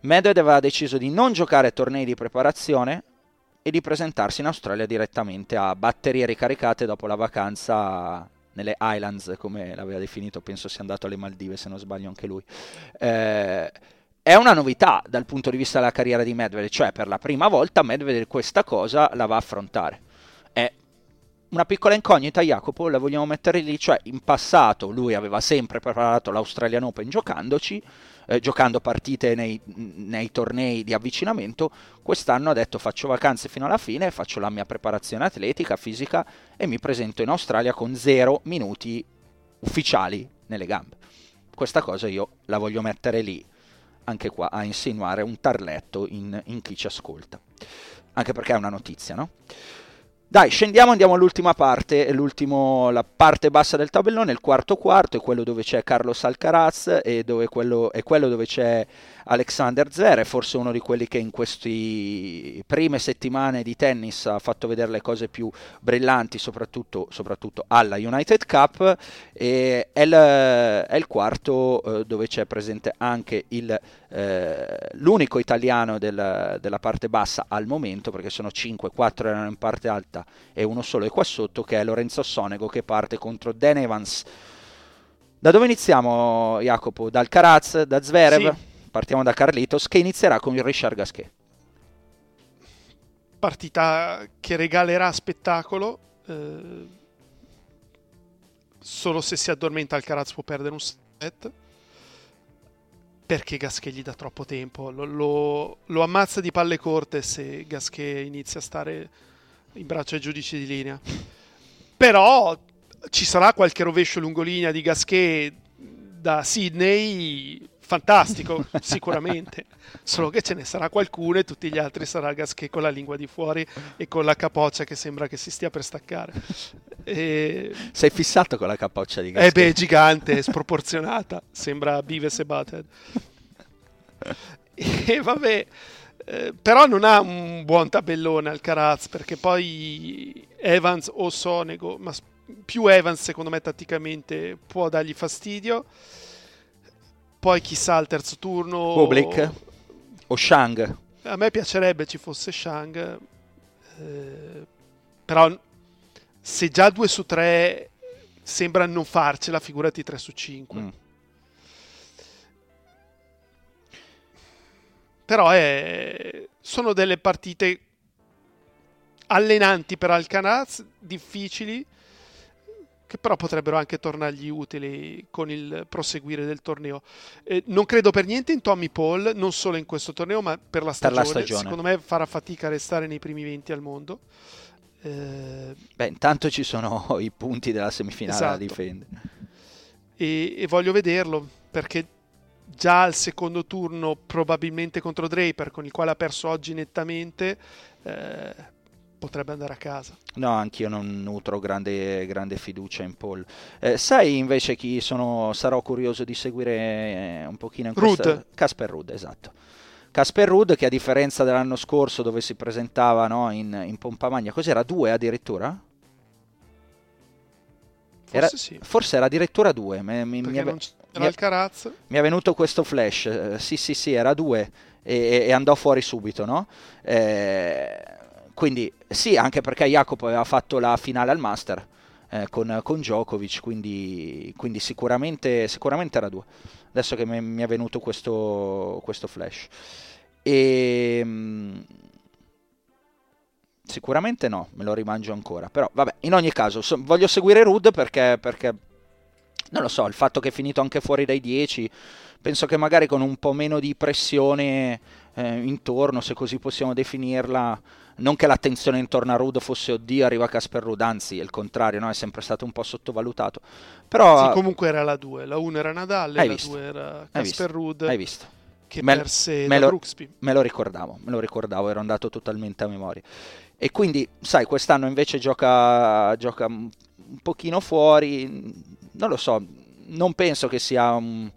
Medvedev aveva deciso di non giocare tornei di preparazione e di presentarsi in Australia direttamente a batterie ricaricate dopo la vacanza nelle Islands, come l'aveva definito, penso sia andato alle Maldive se non sbaglio anche lui. Eh, è una novità dal punto di vista della carriera di Medvedev, cioè per la prima volta Medvedev questa cosa la va a affrontare. È una piccola incognita, Jacopo, la vogliamo mettere lì, cioè in passato lui aveva sempre preparato l'Australian Open giocandoci, eh, giocando partite nei, nei, tornei di avvicinamento, quest'anno ha detto faccio vacanze fino alla fine, faccio la mia preparazione atletica, fisica e mi presento in Australia con zero minuti ufficiali nelle gambe. Questa cosa io la voglio mettere lì, anche qua, a insinuare un tarletto in, in chi ci ascolta. Anche perché è una notizia, no? Dai, scendiamo, andiamo all'ultima parte, la parte bassa del tabellone, il quarto quarto, è quello dove c'è Carlos Alcaraz e dove quello, è quello dove c'è Alexander Zverev, forse uno di quelli che in queste prime settimane di tennis ha fatto vedere le cose più brillanti, soprattutto, soprattutto alla United Cup, e è il, è il quarto eh, dove c'è presente anche il, eh, l'unico italiano del, della parte bassa al momento, perché sono 5, 4 erano in parte alta e uno solo è qua sotto, che è Lorenzo Sonego che parte contro Dan Evans. Da dove iniziamo, Jacopo? Dal Caraz, da Zverev? Sì partiamo da Carlitos, che inizierà con il Richard Gasquet. Partita che regalerà spettacolo. Eh, solo se si addormenta Alcaraz può perdere un set. Perché Gasquet gli dà troppo tempo. Lo, lo, lo ammazza di palle corte se Gasquet inizia a stare in braccio ai giudici di linea. Però ci sarà qualche rovescio lungolinea di Gasquet da Sydney fantastico, sicuramente. Solo che ce ne sarà qualcuno e tutti gli altri sarà Gasquet con la lingua di fuori e con la capoccia che sembra che si stia per staccare. E... Sei fissato con la capoccia di Gasquet? Eh beh, gigante, sproporzionata. Sembra Beavis e Butthead. E vabbè, eh, però non ha un buon tabellone Alcaraz perché poi Evans o Sonego, ma più Evans secondo me tatticamente può dargli fastidio poi chissà al terzo turno. Public o Shang. A me piacerebbe ci fosse Shang, eh, però se già 2 su 3 sembra non farcela, figurati 3 su 5. Mm. Però è... sono delle partite allenanti per Alcanaz, difficili, che però potrebbero anche tornargli utili con il proseguire del torneo. Eh, non credo per niente in Tommy Paul, non solo in questo torneo, ma per la stagione. Per la stagione. Secondo me farà fatica a restare nei primi 20 al mondo. Eh... Beh, intanto ci sono i punti della semifinale esatto. da difendere. E, e voglio vederlo perché già al secondo turno, probabilmente contro Draper, con il quale ha perso oggi nettamente. Eh, potrebbe andare a casa. No, anch'io non nutro grande, grande fiducia in Paul. Eh, sai invece chi sono, sarò curioso di seguire eh, un pochino in questa... Rudd. Casper Rudd, esatto. Casper Rudd che a differenza dell'anno scorso dove si presentava no, in, in pompa magna, cos'era? Due addirittura? Forse era, sì. Forse era addirittura due. Mi, mi, mi, mi, mi è venuto questo flash. Eh, sì, sì, sì, era due e, e andò fuori subito, no? Eh, quindi sì, anche perché Jacopo aveva fatto la finale al Master eh, con, con, Djokovic, quindi, quindi sicuramente, sicuramente, era due. Adesso che mi, è venuto questo, questo flash. E, ehm, sicuramente no, me lo rimangio ancora. Però vabbè, in ogni caso so, voglio seguire Rud perché, perché, non lo so, il fatto che è finito anche fuori dai 10, penso che magari con un po' meno di pressione eh, intorno, se così possiamo definirla, non che l'attenzione intorno a Rudo fosse oddio arriva Casper Ruud, anzi è il contrario, no? è sempre stato un po' sottovalutato. Però, sì, comunque era la 2, la 1 era Nadal, la 2 era Casper Ruud. Hai visto? che me, perse me lo, Brooksby. Me lo ricordavo, me lo ricordavo, ero andato totalmente a memoria. E quindi, sai, quest'anno invece gioca, gioca un pochino fuori, non lo so, non penso che sia, un,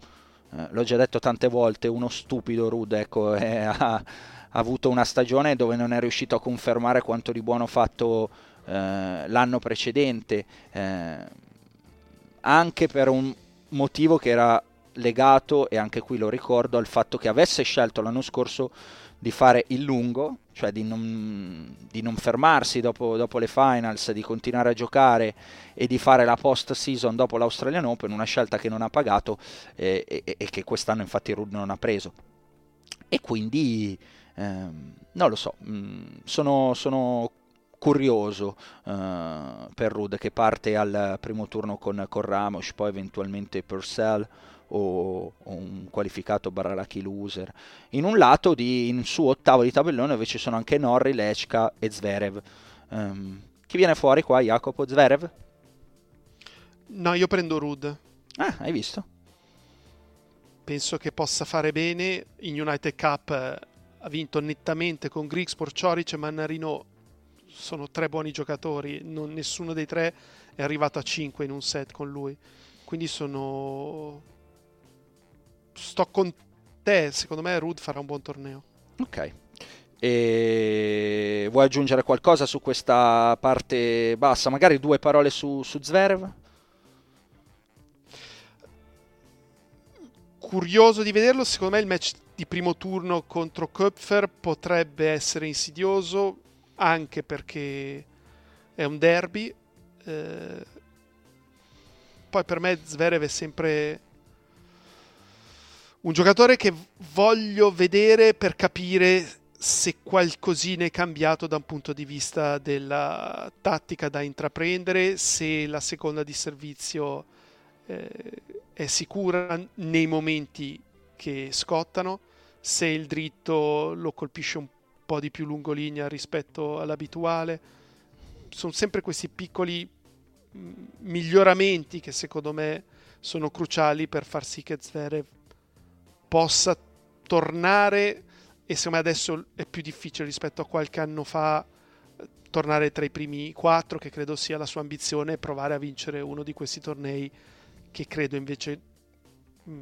eh, l'ho già detto tante volte, uno stupido Rude, ecco, eh, ha, ha, avuto una stagione dove non è riuscito a confermare quanto di buono fatto eh, l'anno precedente, eh, anche per un motivo che era legato, e anche qui lo ricordo, al fatto che avesse scelto l'anno scorso di fare il lungo, cioè di non, di non fermarsi dopo, dopo, le finals, di continuare a giocare e di fare la post season dopo l'Australian Open, una scelta che non ha pagato eh, e, e, che quest'anno infatti Rudd non ha preso. E quindi ehm, non lo so, mh, mm, sono, sono curioso uh, per Rudd che parte al primo turno con, con Ramos, poi eventualmente Purcell o, o un qualificato barra lucky loser. In un lato, di, in suo ottavo di tabellone, dove ci sono anche Norri, Lechka e Zverev. Um, chi viene fuori qua, Jacopo? Zverev? No, io prendo Rudd. Ah, hai visto? Penso che possa fare bene. In United Cup eh, ha vinto nettamente con Grigsport, Cioric e Mannarino sono tre buoni giocatori, non, nessuno dei tre è arrivato a 5 in un set con lui. Quindi sono... Sto con te, secondo me Rud farà un buon torneo. Ok. E vuoi aggiungere qualcosa su questa parte bassa? Magari due parole su, su Zverev? Curioso di vederlo, secondo me il match di primo turno contro Köpfer potrebbe essere insidioso anche perché è un derby. Eh, poi per me Zverev è sempre un giocatore che voglio vedere per capire se qualcosina è cambiato da un punto di vista della tattica da intraprendere, se la seconda di servizio eh, è sicura nei momenti che scottano, se il dritto lo colpisce un po' di più lungolinea rispetto all'abituale. Sono sempre questi piccoli mm, miglioramenti che secondo me sono cruciali per far sì che Zverev possa tornare e secondo me adesso è più difficile rispetto a qualche anno fa tornare tra i primi quattro che credo sia la sua ambizione e provare a vincere uno di questi tornei che credo invece mh,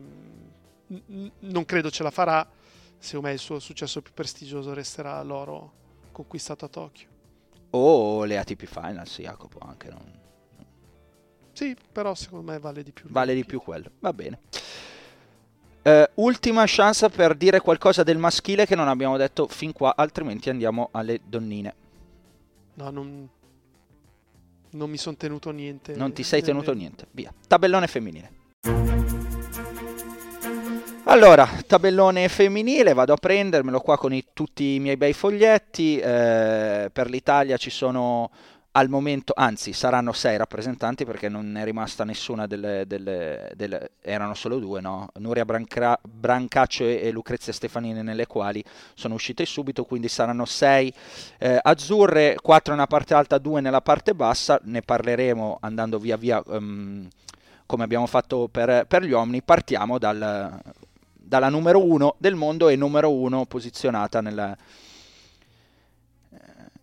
mm, non credo ce la farà secondo me il suo successo più prestigioso resterà l'oro conquistato a Tokyo. O le ATP Finals, Jacopo, anche non... Sì, però secondo me vale di più. Vale di più quello, va bene. Uh, ultima chance per dire qualcosa del maschile che non abbiamo detto fin qua, altrimenti andiamo alle donnine. No, non, non mi sono tenuto niente. Non ti sei tenuto niente, via. Tabellone femminile. Allora, tabellone femminile, vado a prendermelo qua con i, tutti i miei bei foglietti. Eh, per l'Italia ci sono al momento, anzi saranno sei rappresentanti perché non è rimasta nessuna delle, delle, delle erano solo due, no? Nuria Branca, Brancaccio e, e, Lucrezia Stefanini nelle quali sono uscite subito, quindi saranno sei eh, azzurre, quattro nella parte alta, due nella parte bassa, ne parleremo andando via via um, come abbiamo fatto per, per gli uomini, partiamo dal dalla numero uno del mondo e numero uno posizionata nella,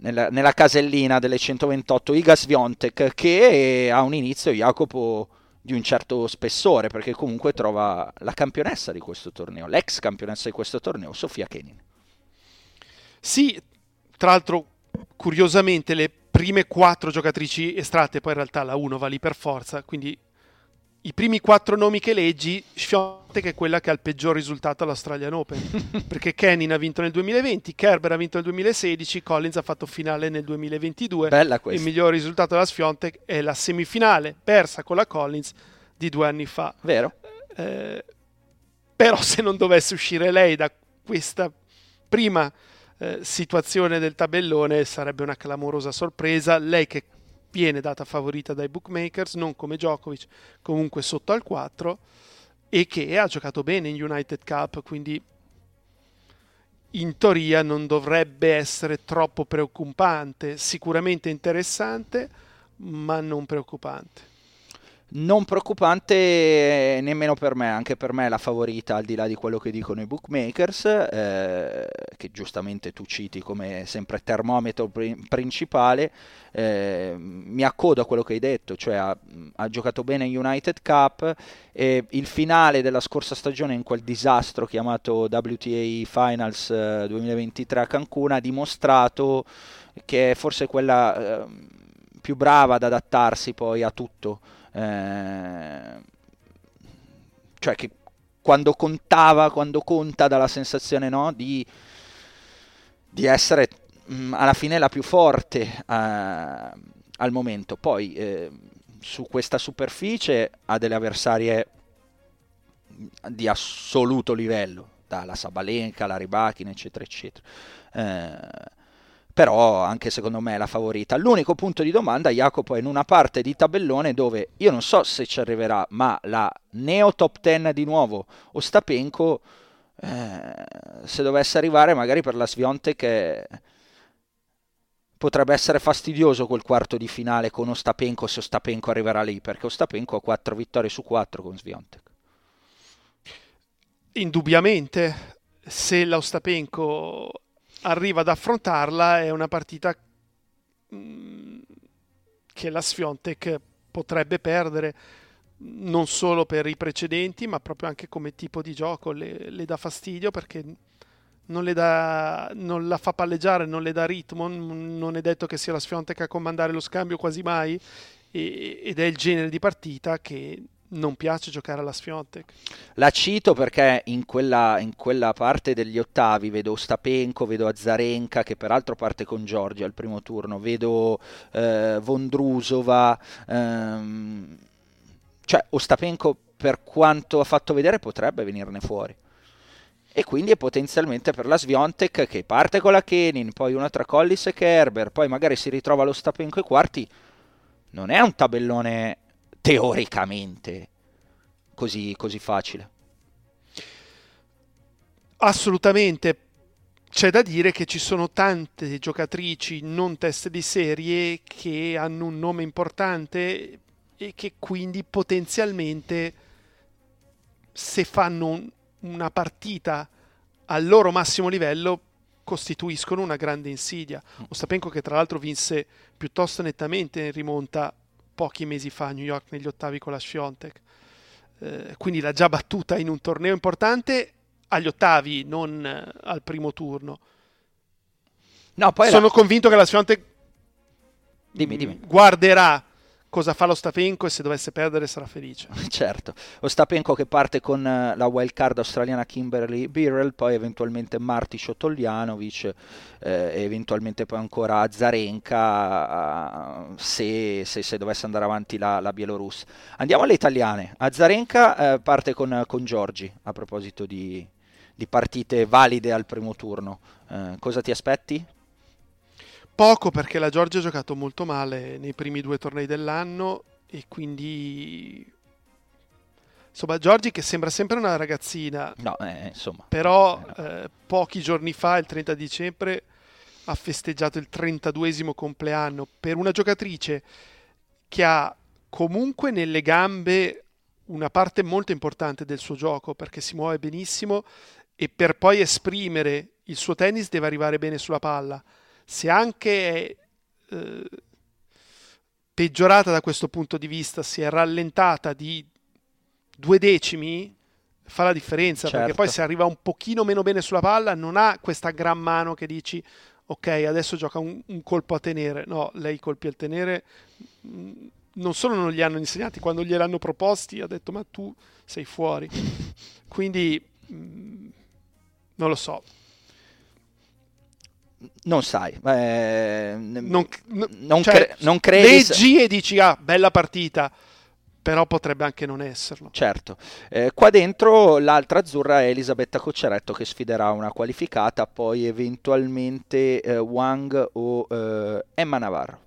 nella, nella, casellina delle 128 Iga Sviontek che ha un inizio Jacopo di un certo spessore perché comunque trova la campionessa di questo torneo, l'ex campionessa di questo torneo, Sofia Kenin. Sì, tra l'altro curiosamente le prime quattro giocatrici estratte, poi in realtà la 1 va lì per forza, quindi i primi quattro nomi che leggi, Sfiontek è quella che ha il peggior risultato all'Australian Open, perché Kenin ha vinto nel 2020, Kerber ha vinto nel 2016, Collins ha fatto finale nel 2022. Bella questa. Il miglior risultato della Sfiontek è la semifinale persa con la Collins di due anni fa. Vero. Eh, però se non dovesse uscire lei da questa prima eh, situazione del tabellone sarebbe una clamorosa sorpresa. Lei che viene data favorita dai bookmakers, non come Djokovic, comunque sotto al 4 e che ha giocato bene in United Cup, quindi in teoria non dovrebbe essere troppo preoccupante, sicuramente interessante, ma non preoccupante. Non preoccupante nemmeno per me, anche per me è la favorita al di là di quello che dicono i bookmakers, eh, che giustamente tu citi come sempre termometro principale, eh, mi accodo a quello che hai detto, cioè ha, ha giocato bene in United Cup e il finale della scorsa stagione in quel disastro chiamato WTA Finals eh, 2023 a Cancun ha dimostrato che è forse quella eh, più brava ad adattarsi poi a tutto eh, cioè che quando contava, quando conta dalla sensazione no, di, di essere mh, mm, alla fine la più forte eh, al momento. Poi eh, su questa superficie ha delle avversarie di assoluto livello, dalla Sabalenka, la Ribachina, eccetera, eccetera. Eh, però anche secondo me è la favorita. L'unico punto di domanda, Jacopo, è in una parte di tabellone dove io non so se ci arriverà, ma la neo top 10 di nuovo, Ostapenko, eh, se dovesse arrivare magari per la Sviontek potrebbe essere fastidioso quel quarto di finale con Ostapenko se Ostapenko arriverà lì, perché Ostapenko ha 4 vittorie su 4 con Sviontek. Indubbiamente, se l'Ostapenko arriva ad affrontarla è una partita mm, che la Sfiontek potrebbe perdere non solo per i precedenti ma proprio anche come tipo di gioco le, le dà fastidio perché non, dà, non, la fa palleggiare, non le dà ritmo, non è detto che sia la Sfiontek a comandare lo scambio quasi mai ed è il genere di partita che non piace giocare alla Sfiontek. La cito perché in quella, in quella, parte degli ottavi vedo Stapenko, vedo Azarenka che peraltro parte con Giorgia al primo turno, vedo eh, Vondrusova, ehm, cioè Ostapenko per quanto ha fatto vedere potrebbe venirne fuori. E quindi è potenzialmente per la Sviontek che parte con la Kenin, poi una tra Collis e Kerber, poi magari si ritrova lo Stapenko ai quarti. Non è un tabellone teoricamente così, così facile. Assolutamente. C'è da dire che ci sono tante giocatrici non test di serie che hanno un nome importante e che quindi potenzialmente se fanno una partita al loro massimo livello costituiscono una grande insidia. Mm. Ostapenko che tra l'altro vinse piuttosto nettamente in rimonta pochi mesi fa a New York negli ottavi con la Sfiontek. Eh, quindi l'ha già battuta in un torneo importante agli ottavi, non eh, al primo turno. No, Sono la... convinto che la Sfiontek dimmi, dimmi. guarderà cosa fa lo Stapenko e se dovesse perdere sarà felice. Certo, lo Stapenko che parte con eh, la wild card australiana Kimberly Birrell, poi eventualmente Marti Shotoljanovic eh, e eventualmente poi ancora Azarenka se, se, se, dovesse andare avanti la, la Bielorussia. Andiamo alle italiane. Azarenka eh, parte con, con Giorgi a proposito di, di partite valide al primo turno. Eh, cosa ti aspetti? Poco perché la Georgia ha giocato molto male nei primi due tornei dell'anno e quindi insomma Giorgi che sembra sempre una ragazzina no, eh, insomma. però eh, pochi giorni fa il 30 dicembre ha festeggiato il 32esimo compleanno per una giocatrice che ha comunque nelle gambe una parte molto importante del suo gioco perché si muove benissimo e per poi esprimere il suo tennis deve arrivare bene sulla palla se anche è eh, peggiorata da questo punto di vista, si è rallentata di due decimi, fa la differenza, certo. perché poi se arriva un pochino meno bene sulla palla non ha questa gran mano che dici ok, adesso gioca un, un colpo a tenere. No, lei i colpi al tenere mm, non solo non gli hanno insegnati, quando gliel'hanno proposti ha detto ma tu sei fuori. Quindi mm, non lo so non sai, eh, non, non, cioè, cre- non credi. Leggi e dici, ah, bella partita, però potrebbe anche non esserlo. Certo, eh, qua dentro l'altra azzurra è Elisabetta Cocceretto che sfiderà una qualificata, poi eventualmente eh, Wang o eh, Emma Navarro.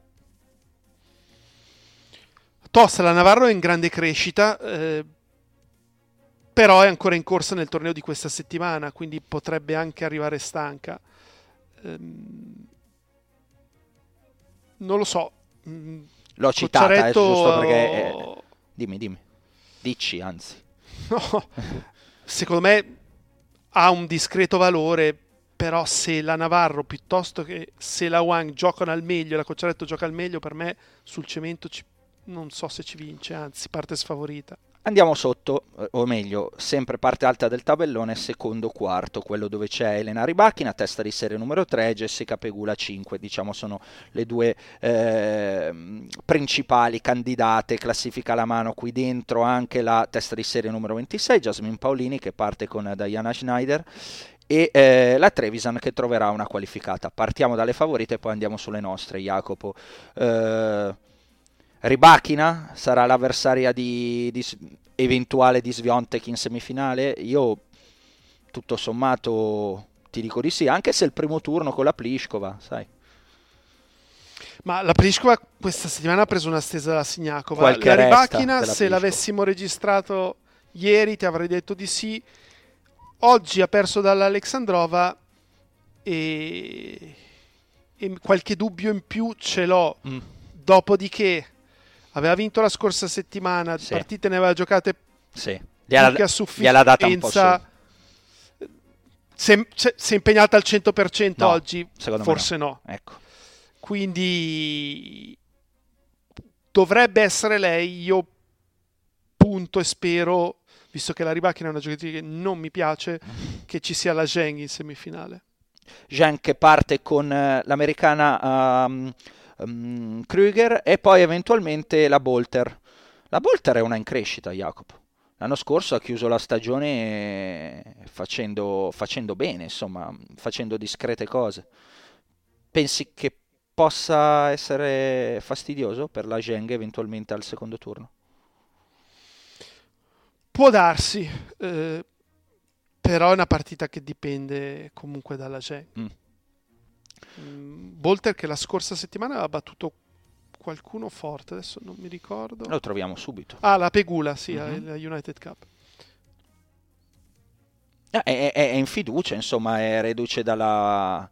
Tosta, la Navarro è in grande crescita, eh, però è ancora in corsa nel torneo di questa settimana, quindi potrebbe anche arrivare stanca. Ehm, non lo so. L'ho citata, eh, giusto perché... È dimmi, dimmi. Dici, anzi. No, secondo me ha un discreto valore, però se la Navarro piuttosto che se la Wang giocano al meglio e la Cocciaretto gioca al meglio, per me sul cemento ci, non so se ci vince, anzi parte sfavorita. Andiamo sotto, o meglio, sempre parte alta del tabellone, secondo quarto, quello dove c'è Elena Ribacchina, testa di serie numero 3, Jessica Pegula 5, diciamo sono le due eh, principali candidate, classifica alla mano qui dentro anche la testa di serie numero 26, Jasmine Paolini che parte con Diana Schneider e eh, la Trevisan che troverà una qualificata. Partiamo dalle favorite e poi andiamo sulle nostre, Jacopo. Eh, Ribachina sarà l'avversaria di, di eventuale di Sviontek in semifinale? Io tutto sommato ti dico di sì, anche se il primo turno con la Pliskova, sai. Ma la Pliskova questa settimana ha preso una stesa da Signakova. Qualche la Ribachina, se l'avessimo registrato ieri, ti avrei detto di sì. Oggi ha perso dall'Alexandrova e, e qualche dubbio in più ce l'ho. Mm. Dopodiché aveva vinto la scorsa settimana, sì. partite ne aveva giocate sì. Gliela, a sufficienza. data un po' su. Se, se, se, è impegnata al 100% no, oggi, forse no. no. Ecco. Quindi dovrebbe essere lei, io punto e spero, visto che la Ribacchina è una giocatrice che non mi piace, che ci sia la Zheng in semifinale. Zheng che parte con uh, l'americana... Um, um, Kruger e poi eventualmente la Bolter. La Bolter è una in crescita, Jacopo. L'anno scorso ha chiuso la stagione facendo, facendo bene, insomma, facendo discrete cose. Pensi che possa essere fastidioso per la Zheng eventualmente al secondo turno? Può darsi, eh, però è una partita che dipende comunque dalla Zheng. Mm. Bolter che la scorsa settimana aveva battuto qualcuno forte, adesso non mi ricordo. Lo troviamo subito. Ah, la Pegula, sì, uh-huh. la United Cup. Ah, è, è, è, in fiducia, insomma, è reduce dalla,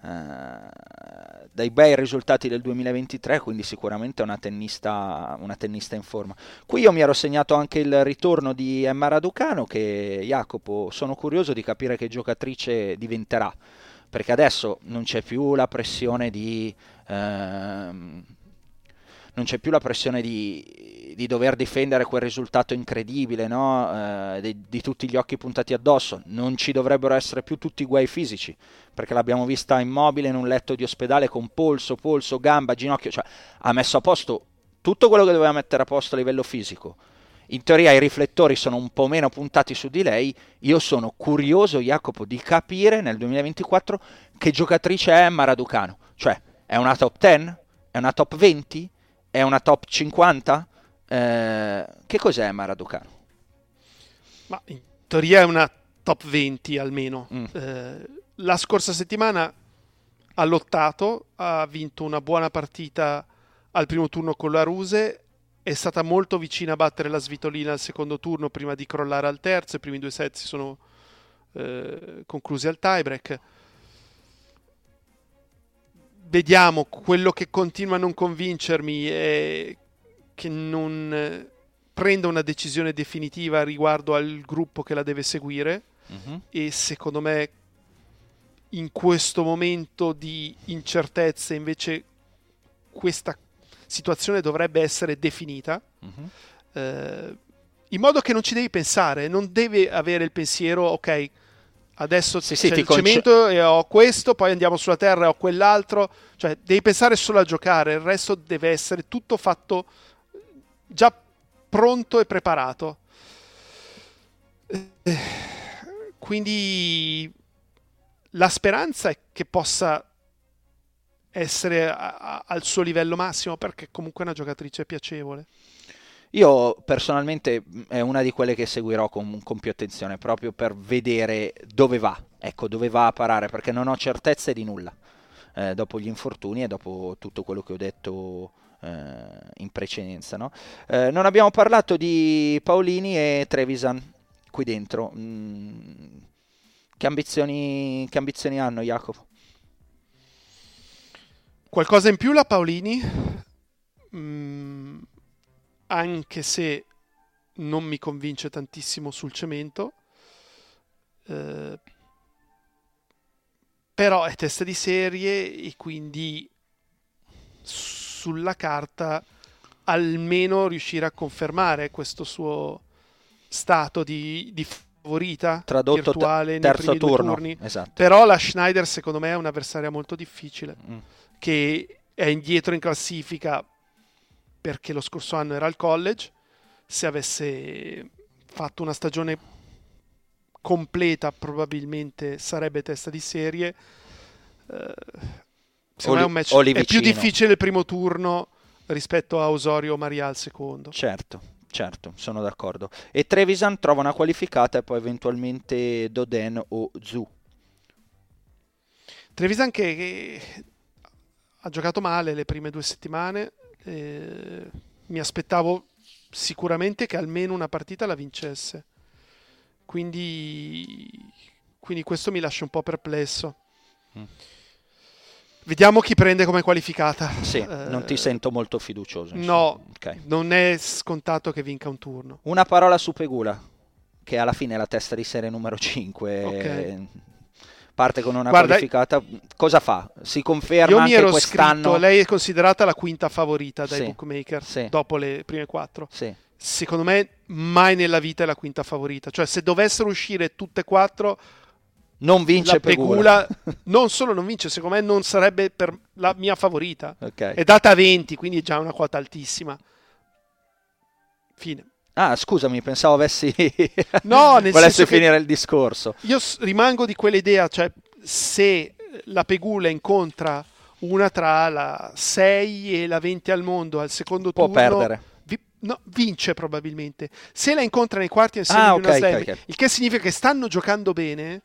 uh, dai bei risultati del 2023, quindi sicuramente è una tennista, una tennista in forma. Qui io mi ero segnato anche il ritorno di Emma Raducano, che Jacopo, sono curioso di capire che giocatrice diventerà perché adesso non c'è più la pressione di... Ehm, non c'è più la pressione di, di, dover difendere quel risultato incredibile, no? eh, di, di, tutti gli occhi puntati addosso. Non ci dovrebbero essere più tutti i guai fisici, perché l'abbiamo vista immobile in un letto di ospedale con polso, polso, gamba, ginocchio, cioè ha messo a posto tutto quello che doveva mettere a posto a livello fisico in teoria i riflettori sono un po' meno puntati su di lei, io sono curioso, Jacopo, di capire nel 2024 che giocatrice è Maraducano. Cioè, è una top 10? È una top 20? È una top 50? Eh, che cos'è Maraducano? Ma in teoria è una top 20 almeno. Mm. Eh, la scorsa settimana ha lottato, ha vinto una buona partita al primo turno con la Ruse è stata molto vicina a battere la Svitolina al secondo turno prima di crollare al terzo. I primi due set si sono eh, conclusi al tiebreak. Vediamo, quello che continua a non convincermi è che non eh, prenda una decisione definitiva riguardo al gruppo che la deve seguire uh-huh. e secondo me in questo momento di incertezze invece questa situazione dovrebbe essere definita. Uh-huh. Eh, in modo che non ci devi pensare, non devi avere il pensiero, ok, adesso sì, c'è sì, il conce- cemento e ho questo, poi andiamo sulla terra e ho quell'altro, cioè devi pensare solo a giocare, il resto deve essere tutto fatto già pronto e preparato. Eh, quindi la speranza è che possa essere a, a, al suo livello massimo perché comunque è una giocatrice piacevole. Io personalmente mm, è una di quelle che seguirò con, con, più attenzione proprio per vedere dove va, ecco dove va a parare perché non ho certezze di nulla eh, dopo gli infortuni e dopo tutto quello che ho detto eh, in precedenza. No? Eh, non abbiamo parlato di Paolini e Trevisan qui dentro. Mm, che, ambizioni, che ambizioni hanno Jacopo? Qualcosa in più la Paolini? Mm, anche se non mi convince tantissimo sul cemento. Eh, però è testa di serie e quindi sulla carta almeno riuscire a confermare questo suo stato di, di favorita Tradotto virtuale t- terzo nei primi turno. turni. Esatto. Però la Schneider secondo me è un'avversaria molto difficile Mm. Che è indietro in classifica perché lo scorso anno era al college. Se avesse fatto una stagione completa, probabilmente sarebbe testa di serie. Eh, secondo me è un match è più difficile il primo turno rispetto a Osorio o Maria al secondo. Certo, certo, sono d'accordo. E Trevisan trova una qualificata e poi eventualmente Doden o Zu. Trevisan che, che ha giocato male le prime due settimane. eh, mi aspettavo sicuramente che almeno una partita la vincesse. Quindi, quindi questo mi lascia un po' perplesso. Mm. Vediamo chi prende come qualificata. Sì, Eh, non ti sento molto fiducioso. insomma. No, Ok. non è scontato che vinca un turno. Una parola su Pegula, che alla fine è la testa di serie numero 5. Ok. Parte con una Guarda, qualificata. Cosa fa? Si conferma Io mi ero quest'anno? scritto, lei è considerata la quinta favorita dai Sì, bookmaker sì. dopo le prime quattro. Sì. secondo me mai nella vita è la quinta favorita. Cioè, se dovessero uscire tutte e quattro, Non vince la Pegula. Pegula non solo non vince, secondo me non sarebbe per la mia favorita. Ok. È data a 20, quindi è già una quota altissima. Fine. Ah, scusami, pensavo avessi... No, nel Volessi finire il discorso. Io rimango di quell'idea, cioè se la Pegula incontra una tra la 6 e la 20 al mondo al secondo Può turno, perdere. vi- no, vince probabilmente. Se la incontra nei quarti e Ah, di una ok, slam, ok, ok. il che significa che stanno giocando bene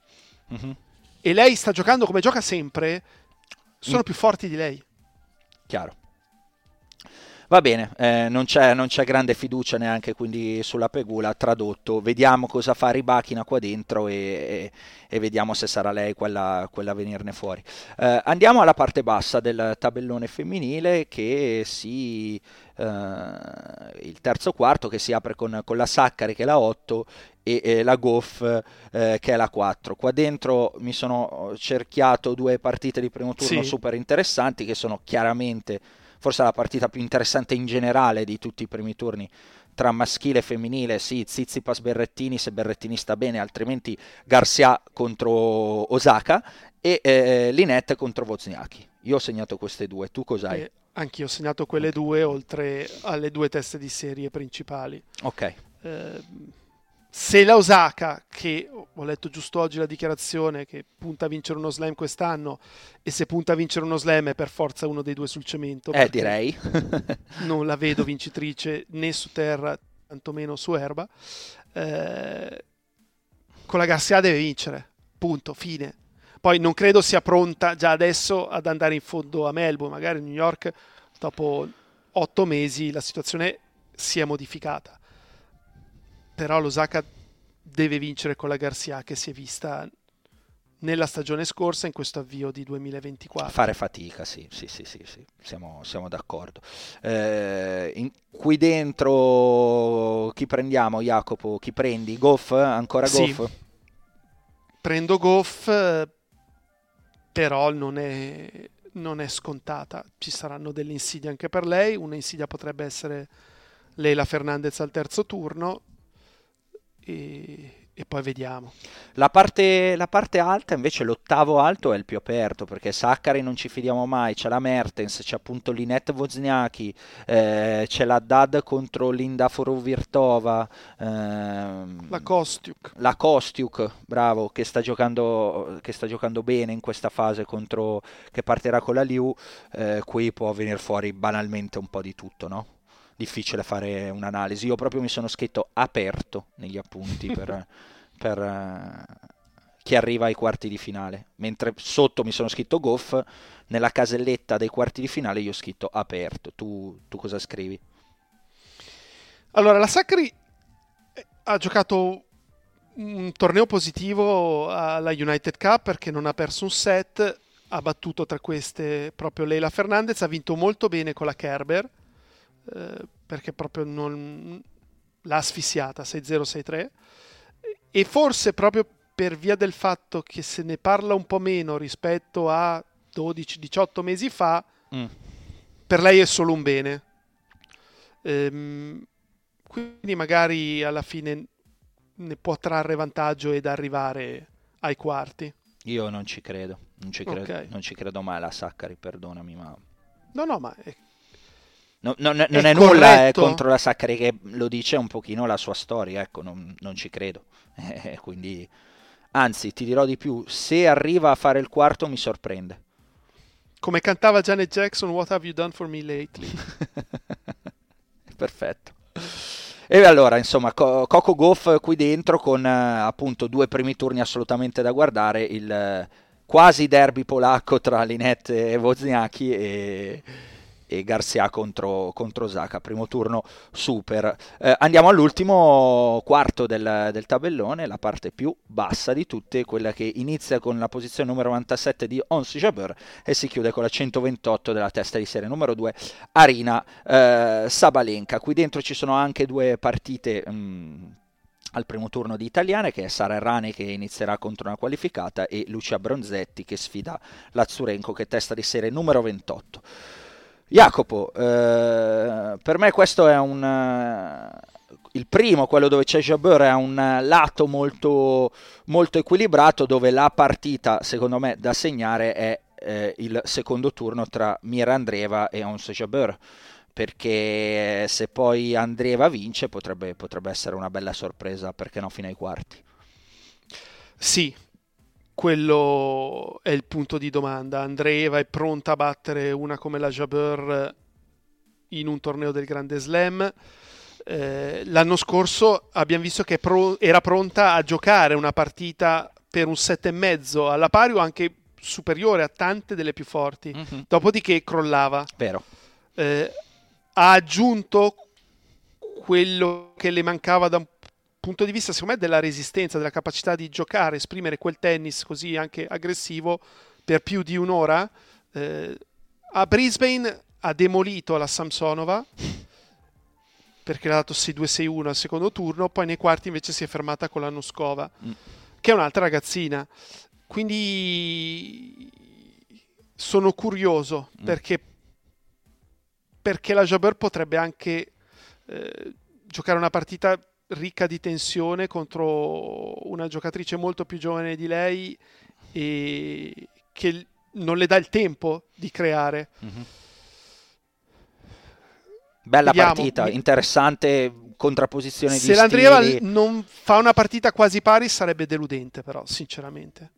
Mhm. e lei sta giocando come gioca sempre, sono Mm. più forti di lei. Chiaro. Va bene, eh, non, c'è, non c'è grande fiducia neanche quindi sulla Pegula, tradotto, vediamo cosa fa Ribachina qua dentro e, e- e vediamo se sarà lei quella, quella a venirne fuori. Eh, andiamo alla parte bassa del tabellone femminile che si... eh, il terzo quarto che si apre con, con la Saccari che è la 8 e, la Goff eh, che è la 4. Qua dentro mi sono cerchiato due partite di primo turno Sì. super interessanti che sono chiaramente forse la partita più interessante in generale di tutti i primi turni tra maschile e femminile, sì, Zizipas Berrettini se Berrettini sta bene, altrimenti Garcia contro Osaka e eh, Linette contro Wozniacki. Io ho segnato queste due, tu cos'hai? E anch'io ho segnato quelle due oltre alle due teste di serie principali. Ok, Eh, se la Osaka, che ho letto giusto oggi la dichiarazione che punta a vincere uno slam quest'anno, e se punta a vincere uno slam è per forza uno dei due sul cemento. eh direi. Non la vedo vincitrice né su terra, tantomeno su erba. Eh, con la Garcia deve vincere, punto, fine. Poi non credo sia pronta già adesso ad andare in fondo a Melbourne, magari a New York dopo otto mesi la situazione si è modificata. Però l'Osaka deve vincere con la Garcia che si è vista nella stagione scorsa in questo avvio di 2024. Fare fatica, sì, sì, sì, sì, sì, siamo, siamo d'accordo. Eh, in- qui dentro chi prendiamo, Jacopo? Chi prendi? Goff? Ancora Sì. Goff? Prendo Goff, però non è, non è scontata. Ci saranno delle insidie anche per lei. Una insidia potrebbe essere Leila Fernandez al terzo turno. E, e poi vediamo. La parte, la parte alta, invece, l'ottavo alto è il più aperto perché Saccari non ci fidiamo mai. C'è la Mertens, c'è appunto Linette Wozniacki, eh, c'è la Dad contro Linda Forovirtova, ehm, La Kostiuk. la Kostiuk, bravo, che sta giocando, che sta giocando bene in questa fase contro, che partirà con la Liu. eh, qui può venire fuori banalmente un po' di tutto, no? Difficile fare un'analisi. Io proprio mi sono scritto aperto negli appunti per, per, eh, chi arriva ai quarti di finale, mentre sotto mi sono scritto Goff, nella caselletta dei quarti di finale io ho scritto aperto. Tu, tu cosa scrivi? Allora, la Sacri eh, ha giocato un torneo positivo alla United Cup perché non ha perso un set, ha battuto tra queste proprio Leila Fernandez, ha vinto molto bene con la Kerber, eh, perché proprio non l'ha asfissiata 6-0-6-3 e forse proprio per via del fatto che se ne parla un po' meno rispetto a 12-18 mesi fa, mm. per lei è solo un bene. Ehm, quindi magari alla fine ne può trarre vantaggio ed arrivare ai quarti. Io non ci credo, non ci credo, okay. non ci credo mai alla Saccari, perdonami, ma... No, no, ma... È... No, no, non è, è nulla eh, contro la Saccari che lo dice un pochino la sua storia, ecco, non, non ci credo. Eh, quindi, anzi, ti dirò di più, se arriva a fare il quarto mi sorprende. Come cantava Janet Jackson, What have you done for me lately? Perfetto. E allora, insomma, Coco Goff qui dentro con eh, appunto due primi turni assolutamente da guardare, il eh, quasi derby polacco tra Linette e Wozniacki e e Garcia contro, contro Osaka, primo turno super. Eh, andiamo all'ultimo quarto del, del, tabellone, la parte più bassa di tutte, quella che inizia con la posizione numero 97 di Onsi Jabeur e si chiude con la 128 della testa di serie numero 2, Arina eh, Sabalenka. Qui dentro ci sono anche due partite... Mh, mm, al primo turno di italiane che è Sara Errani che inizierà contro una qualificata e Lucia Bronzetti che sfida Lazzurenko che è testa di serie numero 28. Jacopo, eh, per me questo è un... Uh, il primo, quello dove c'è Jabeur, è un lato molto, molto, equilibrato dove la partita, secondo me, da segnare è eh, il secondo turno tra Mira Andreva e Ons Jabeur perché se poi Andreva vince potrebbe, potrebbe essere una bella sorpresa, perché no, fino ai quarti. Sì, quello è il punto di domanda. Andreeva è pronta a battere una come la Jabeur in un torneo del Grande Slam. Eh, l'anno scorso abbiamo visto che pro- era pronta a giocare una partita per un set e mezzo alla pari o anche superiore a tante delle più forti. Mm-hmm. Dopodiché crollava. Vero. Eh, ha aggiunto quello che le mancava da un punto di vista, secondo me, della resistenza, della capacità di giocare, esprimere quel tennis così anche aggressivo per più di un'ora. Eh, a Brisbane ha demolito la Samsonova perché le ha dato 6-2-6-1 al secondo turno, poi nei quarti invece si è fermata con la Nuskova, mm. che è un'altra ragazzina. Quindi sono curioso mm. perché, perché la Jabber potrebbe anche eh, giocare una partita ricca di tensione contro una giocatrice molto più giovane di lei e che non le dà il tempo di creare. Mm-hmm. Bella Vediamo. partita, interessante contrapposizione Se di Se l'Andrieva non fa una partita quasi pari sarebbe deludente però, sinceramente.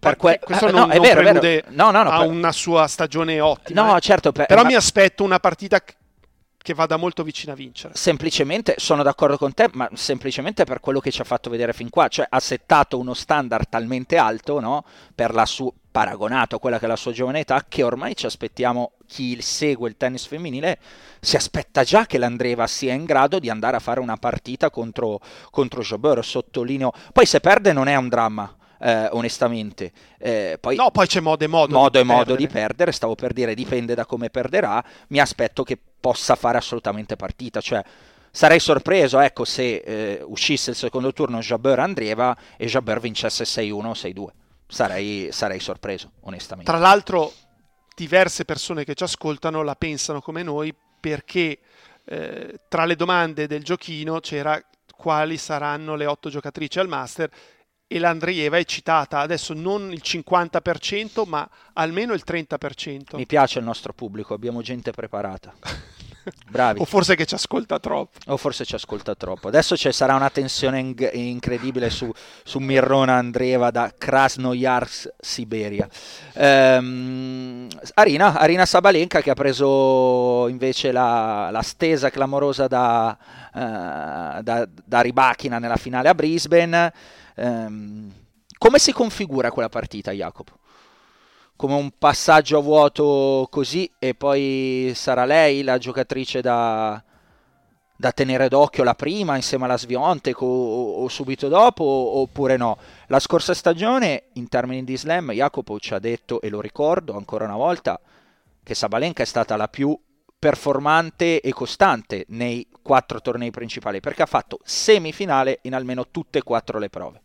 Per que- questo non, no, è vero, è vero. No, no, no, a per... una sua stagione ottima. No, eh. certo, per... però ma... mi aspetto una partita che vada molto vicino a vincere. Semplicemente, sono d'accordo con te, ma semplicemente per quello che ci ha fatto vedere fin qua, cioè ha settato uno standard talmente alto, no? Per la sua paragonato a quella che è la sua giovane età, che ormai ci aspettiamo, chi segue il tennis femminile, si aspetta già che l'Andreva sia in grado di andare a fare una partita contro, contro Jobber, sottolineo. Poi se perde non è un dramma, eh, onestamente. Eh, poi, no, poi c'è modo e modo. Modo e modo di perdere, stavo per dire, dipende da come perderà. Mi aspetto che possa fare assolutamente partita, cioè sarei sorpreso ecco, se eh, uscisse il secondo turno Jabber Andrieva e Jabber vincesse 6-1 o 6-2. Sarei, sarei sorpreso, onestamente. Tra l'altro, diverse persone che ci ascoltano la pensano come noi perché eh, tra le domande del giochino c'era quali saranno le otto giocatrici al Master e l'Andrieva è citata adesso non il 50% ma almeno il 30%. Mi piace il nostro pubblico, abbiamo gente preparata. Bravi. o forse che ci ascolta troppo. O forse ci ascolta troppo. Adesso ci sarà una tensione in- incredibile su, su Mirrona Andreeva da Krasnoyarsk, Siberia. Ehm, Arina, Arina Sabalenka che ha preso invece la, la stesa clamorosa da, uh, da, da Ribachina nella finale a Brisbane. Ehm, come si configura quella partita, Jacopo? Come un passaggio a vuoto così e poi sarà lei la giocatrice da, da tenere d'occhio la prima insieme alla Sviontek o, o, subito dopo oppure no? La scorsa stagione in termini di slam Jacopo ci ha detto e lo ricordo ancora una volta che Sabalenka è stata la più performante e costante nei quattro tornei principali, perché ha fatto semifinale in almeno tutte e quattro le prove.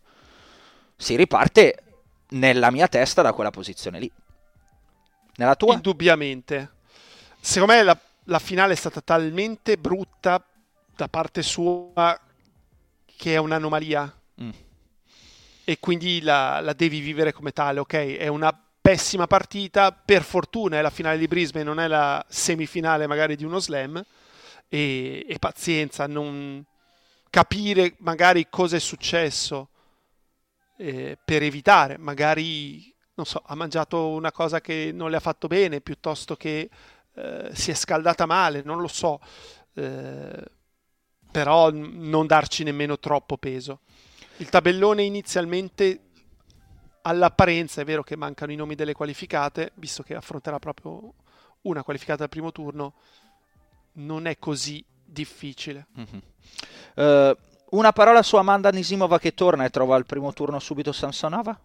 Si riparte nella mia testa da quella posizione lì. Nella tua? Indubbiamente. Secondo me la, la finale è stata talmente brutta da parte sua che è un'anomalia. Mm. E quindi la, la devi vivere come tale, ok? È una pessima partita, per fortuna è la finale di Brisbane, non è la semifinale magari di uno slam, e, e pazienza, non capire magari cosa è successo eh, per evitare, magari non so, ha mangiato una cosa che non le ha fatto bene, piuttosto che eh, si è scaldata male, non lo so, eh, però non darci nemmeno troppo peso. Il tabellone inizialmente all'apparenza è vero che mancano i nomi delle qualificate, visto che affronterà proprio una qualificata al primo turno, non è così difficile. Mm-hmm. Uh, una parola su Amanda Nisimova che torna e trova al primo turno subito Samsonova?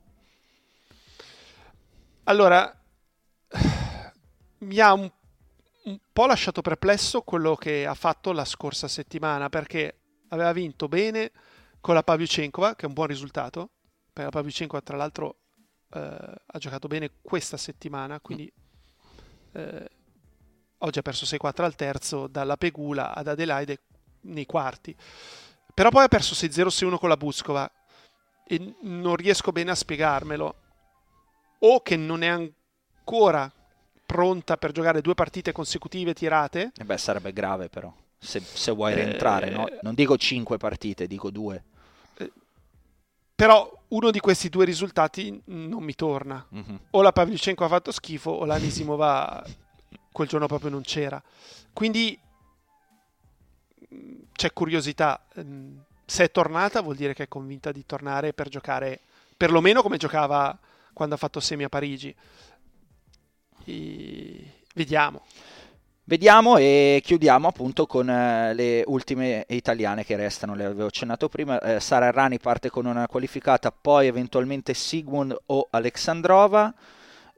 Allora, mi ha un, un po' lasciato perplesso quello che ha fatto la scorsa settimana, perché aveva vinto bene con la Pavlyuchenkova, che è un buon risultato, per la Pavlyuchenkova tra l'altro eh, ha giocato bene questa settimana, quindi eh, oggi ha perso 6-4 al terzo, dalla Pegula ad Adelaide nei quarti. Però poi ha perso 6-0-6-1 con la Buscova e non riesco bene a spiegarmelo. O che non è ancora pronta per giocare due partite consecutive tirate. E beh, sarebbe grave però, se, se vuoi rientrare, eh... no? Non dico 5 partite, dico 2. Però uno di questi due risultati non mi torna. Mm-hmm. O la Pavlyuchenko ha fatto schifo o la Nisimova quel giorno proprio non c'era. Quindi c'è curiosità. Se è tornata vuol dire che è convinta di tornare per giocare perlomeno come giocava quando ha fatto semi a Parigi. E... Vediamo. Vediamo e chiudiamo appunto con eh, le ultime italiane che restano, le avevo accennato prima, eh, Sara Errani parte con una qualificata, poi eventualmente Sigmund o Alexandrova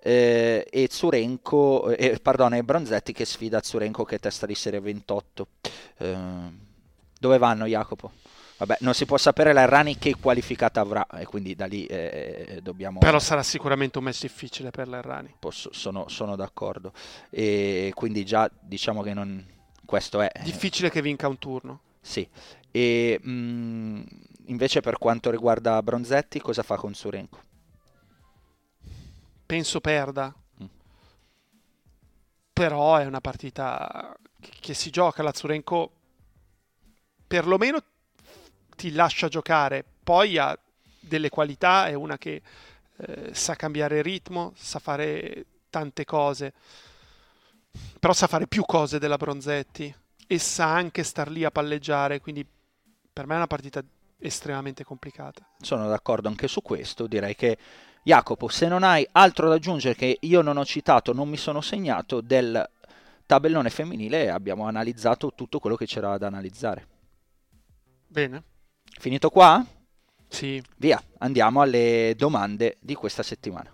eh, e Zurenko, eh, pardon, e Bronzetti che sfida Zurenko che è testa di serie 28. Eh, dove vanno Jacopo? Vabbè, non si può sapere la Rani che qualificata avrà e quindi da lì eh, eh, dobbiamo... Però sarà sicuramente un match difficile per la Rani. Posso, sono, sono, d'accordo. E quindi già diciamo che non... questo è... Difficile che vinca un turno. Sì. E mh, mm, invece per quanto riguarda Bronzetti, cosa fa con Surenko? Penso perda. Mm. Però è una partita che si gioca la Zurenko perlomeno ti lascia giocare, poi ha delle qualità, è una che eh, sa cambiare ritmo, sa fare tante cose, però sa fare più cose della Bronzetti e sa anche star lì a palleggiare, quindi per me è una partita estremamente complicata. Sono d'accordo anche su questo, direi che Jacopo, se non hai altro da aggiungere che io non ho citato, non mi sono segnato del tabellone femminile, abbiamo analizzato tutto quello che c'era da analizzare. Bene. Finito qua? Sì. Via, andiamo alle domande di questa settimana.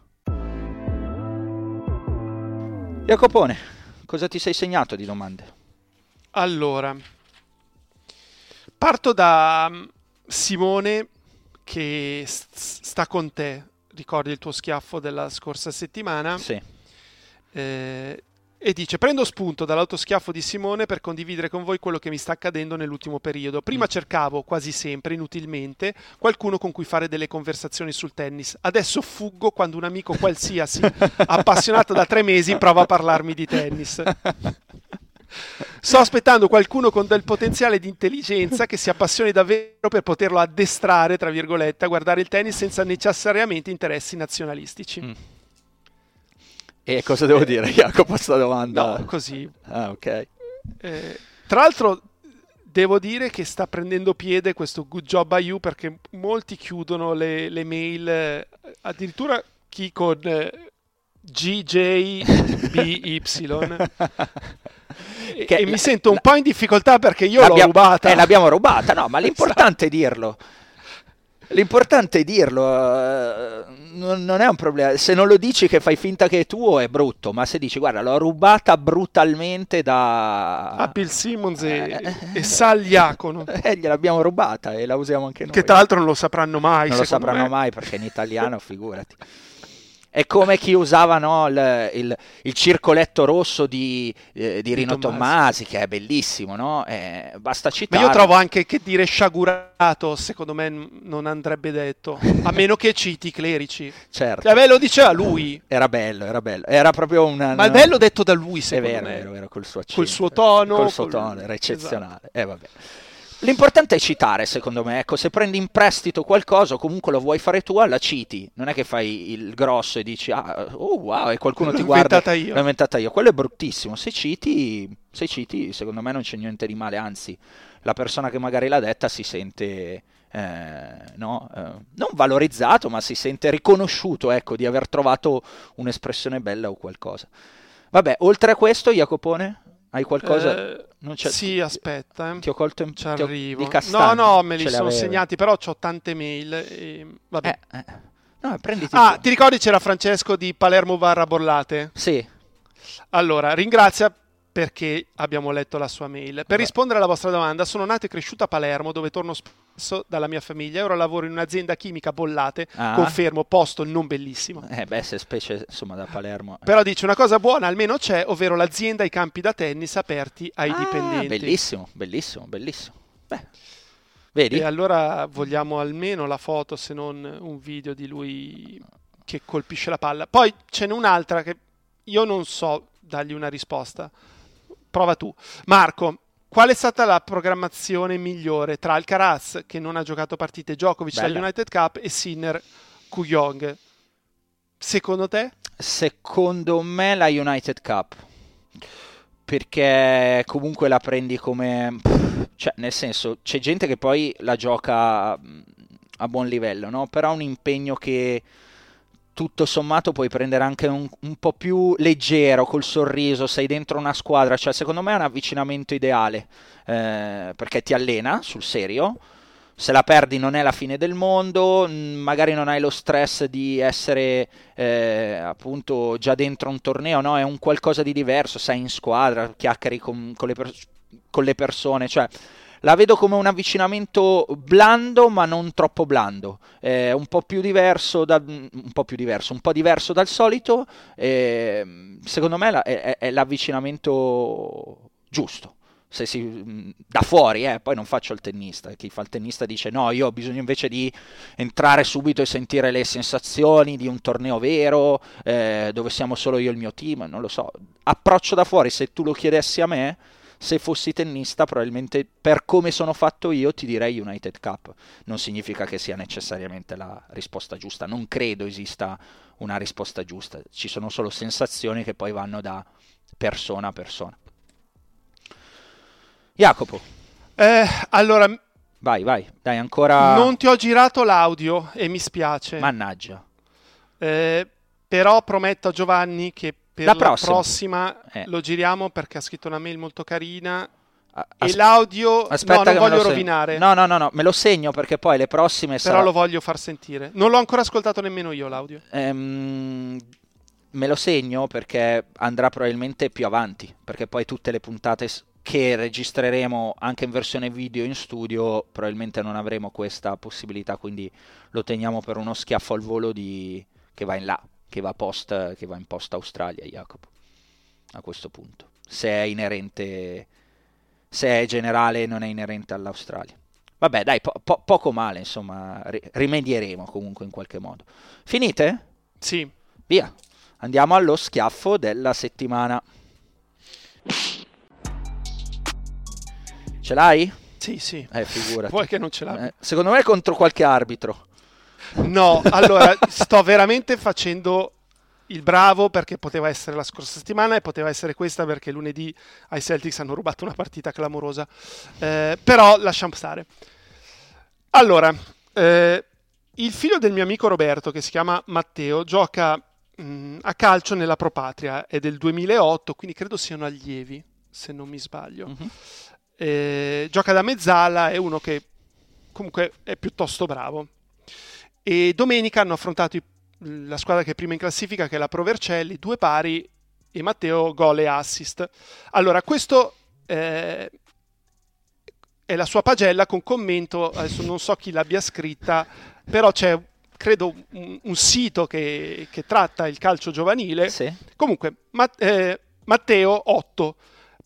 Jacopone, cosa ti sei segnato di domande? Allora, parto da mm, Simone che sta con te. Ricordi il tuo schiaffo della scorsa settimana? Sì. Eh, e dice prendo spunto dall'autoschiaffo di Simone per condividere con voi quello che mi sta accadendo nell'ultimo periodo. Prima mm. cercavo, quasi sempre, inutilmente, qualcuno con cui fare delle conversazioni sul tennis. Adesso fuggo quando un amico qualsiasi, appassionato da tre mesi, prova a parlarmi di tennis. Sto aspettando qualcuno con del potenziale di intelligenza che si appassioni davvero per poterlo addestrare, tra virgolette, a guardare il tennis senza necessariamente interessi nazionalistici. Mm. E cosa devo dire, Jacopo, questa domanda? No, così. Ah, ok. Eh, tra l'altro, devo dire che sta prendendo piede questo good job by you perché molti chiudono le, le mail, eh, addirittura chi con eh, GJBY. e, e mi sento un po' in difficoltà perché io l'ho rubata. Eh, l'abbiamo rubata, no, ma l'importante è dirlo. L'importante è dirlo, non, non, è un problema. Se non lo dici che fai finta che è tuo è brutto, ma se dici guarda l'ho rubata brutalmente da... A Bill Simmons e, eh, e Sal Iacono. Eh, gliel'abbiamo rubata e la usiamo anche noi. Che tra l'altro non lo sapranno mai. Non lo sapranno me. mai perché in italiano figurati. È come chi usava no, il, il, il, circoletto rosso di, eh, di Rino Tommasi. Tommasi, che è bellissimo, no? Eh, basta citare. Ma io trovo anche che dire sciagurato, secondo me, non andrebbe detto, a meno che citi i clerici. Certo. Cioè, beh, lo diceva lui. Era bello, era bello. Era proprio una... Ma è bello detto da lui, secondo è vero, me. È vero, vero, col suo accento. Col suo tono. Col suo tono, era eccezionale. Esatto. Eh, vabbè. L'importante è citare, secondo me. Ecco, se prendi in prestito qualcosa o comunque lo vuoi fare tu, la citi. Non è che fai il grosso e dici, ah, oh wow, e qualcuno ti guarda. Inventata io. L'ho inventata io. Quello è bruttissimo. Se citi, se citi, secondo me non c'è niente di male. Anzi, la persona che magari l'ha detta si sente. Eh, no, eh, non valorizzato, ma si sente riconosciuto ecco, di aver trovato un'espressione bella o qualcosa. Vabbè, oltre a questo, Jacopone, hai qualcosa? Eh, sì, aspetta. Eh. Ti ho colto in Ci arrivo. no, no, me li sono segnati, però ho tante mail. E... Vabbè. Eh, eh. No, prenditi ah, tu. ti ricordi c'era Francesco di Palermo Barra Bollate? Sì. Allora, ringrazia perché abbiamo letto la sua mail. Per rispondere alla vostra domanda, sono nato e cresciuto a Palermo, dove torno spesso dalla mia famiglia. Ora lavoro in un'azienda chimica bollate. Ah. Confermo, posto non bellissimo. Eh beh, se specie insomma da Palermo. Eh. Però dice una cosa buona, almeno c'è, ovvero l'azienda e i campi da tennis aperti ai ah, dipendenti. Bellissimo, bellissimo, bellissimo. Beh. Vedi? E allora vogliamo almeno la foto, se non un video di lui che colpisce la palla. Poi ce n'è un'altra che io non so dargli una risposta prova tu. Marco, qual è stata la programmazione migliore tra Alcaraz, che non ha giocato partite, Djokovic Bella. alla United Cup e Sinner Kuyong? Secondo te? Secondo me la United Cup. Perché comunque la prendi come... Cioè, nel senso, c'è gente che poi la gioca a buon livello, no? Però un impegno che tutto sommato puoi prendere anche un, un, po' più leggero, col sorriso, sei dentro una squadra, cioè secondo me è un avvicinamento ideale, eh, perché ti allena sul serio, se la perdi non è la fine del mondo, magari non hai lo stress di essere eh, appunto già dentro un torneo, no? è un qualcosa di diverso, sei in squadra, chiacchieri con, con, le, per- con le persone, cioè la vedo come un avvicinamento blando ma non troppo blando, eh, un po' più diverso, da, un po' più diverso, un po' diverso dal solito, eh, secondo me la, è, è, l'avvicinamento giusto. Se si, da fuori, eh, poi non faccio il tennista, chi fa il tennista dice no, io ho bisogno invece di entrare subito e sentire le sensazioni di un torneo vero, eh, dove siamo solo io e il mio team, non lo so. Approccio da fuori, se tu lo chiedessi a me, se fossi tennista probabilmente per come sono fatto io ti direi United Cup. Non significa che sia necessariamente la risposta giusta, non credo esista una risposta giusta, ci sono solo sensazioni che poi vanno da persona a persona. Jacopo. Eh, allora... Vai, vai, dai ancora... Non ti ho girato l'audio e mi spiace. Mannaggia. Eh, però prometto a Giovanni che per la, la prossima, prossima eh. lo giriamo perché ha scritto una mail molto carina. As- e l'audio Aspetta no, non voglio rovinare. No, no, no, no, me lo segno perché poi le prossime Però sarà... lo voglio far sentire. Non l'ho ancora ascoltato nemmeno io l'audio. Ehm, me lo segno perché andrà probabilmente più avanti, perché poi tutte le puntate che registreremo anche in versione video in studio probabilmente non avremo questa possibilità, quindi lo teniamo per uno schiaffo al volo di... che va in là che va, post, che va in post Australia, Jacopo, a questo punto. Se è inerente, se è generale non è inerente all'Australia. Vabbè, dai, po- po- poco male, insomma, rimedieremo comunque in qualche modo. Finite? Sì. Via, andiamo allo schiaffo della settimana. Ce l'hai? Sì, sì. Eh, figurati. Vuoi che non ce l'hai? Eh, secondo me contro qualche arbitro. No, allora sto veramente facendo il bravo perché poteva essere la scorsa settimana e poteva essere questa perché lunedì ai Celtics hanno rubato una partita clamorosa. Eh, però lasciamo stare. Allora, eh, il figlio del mio amico Roberto, che si chiama Matteo, gioca mh, mm, a calcio nella Pro Patria, è del 2008, quindi credo siano allievi, se non mi sbaglio. Uh-huh. Eh, gioca da mezzala, è uno che comunque è piuttosto bravo. E domenica hanno affrontato i, la squadra che è prima in classifica, che è la Provercelli, due pari e Matteo gol e assist. Allora, questo eh, è la sua pagella con commento, adesso non so chi l'abbia scritta, però c'è credo un, un sito che, che, tratta il calcio giovanile. Sì. Comunque, ma, eh, Matteo 8,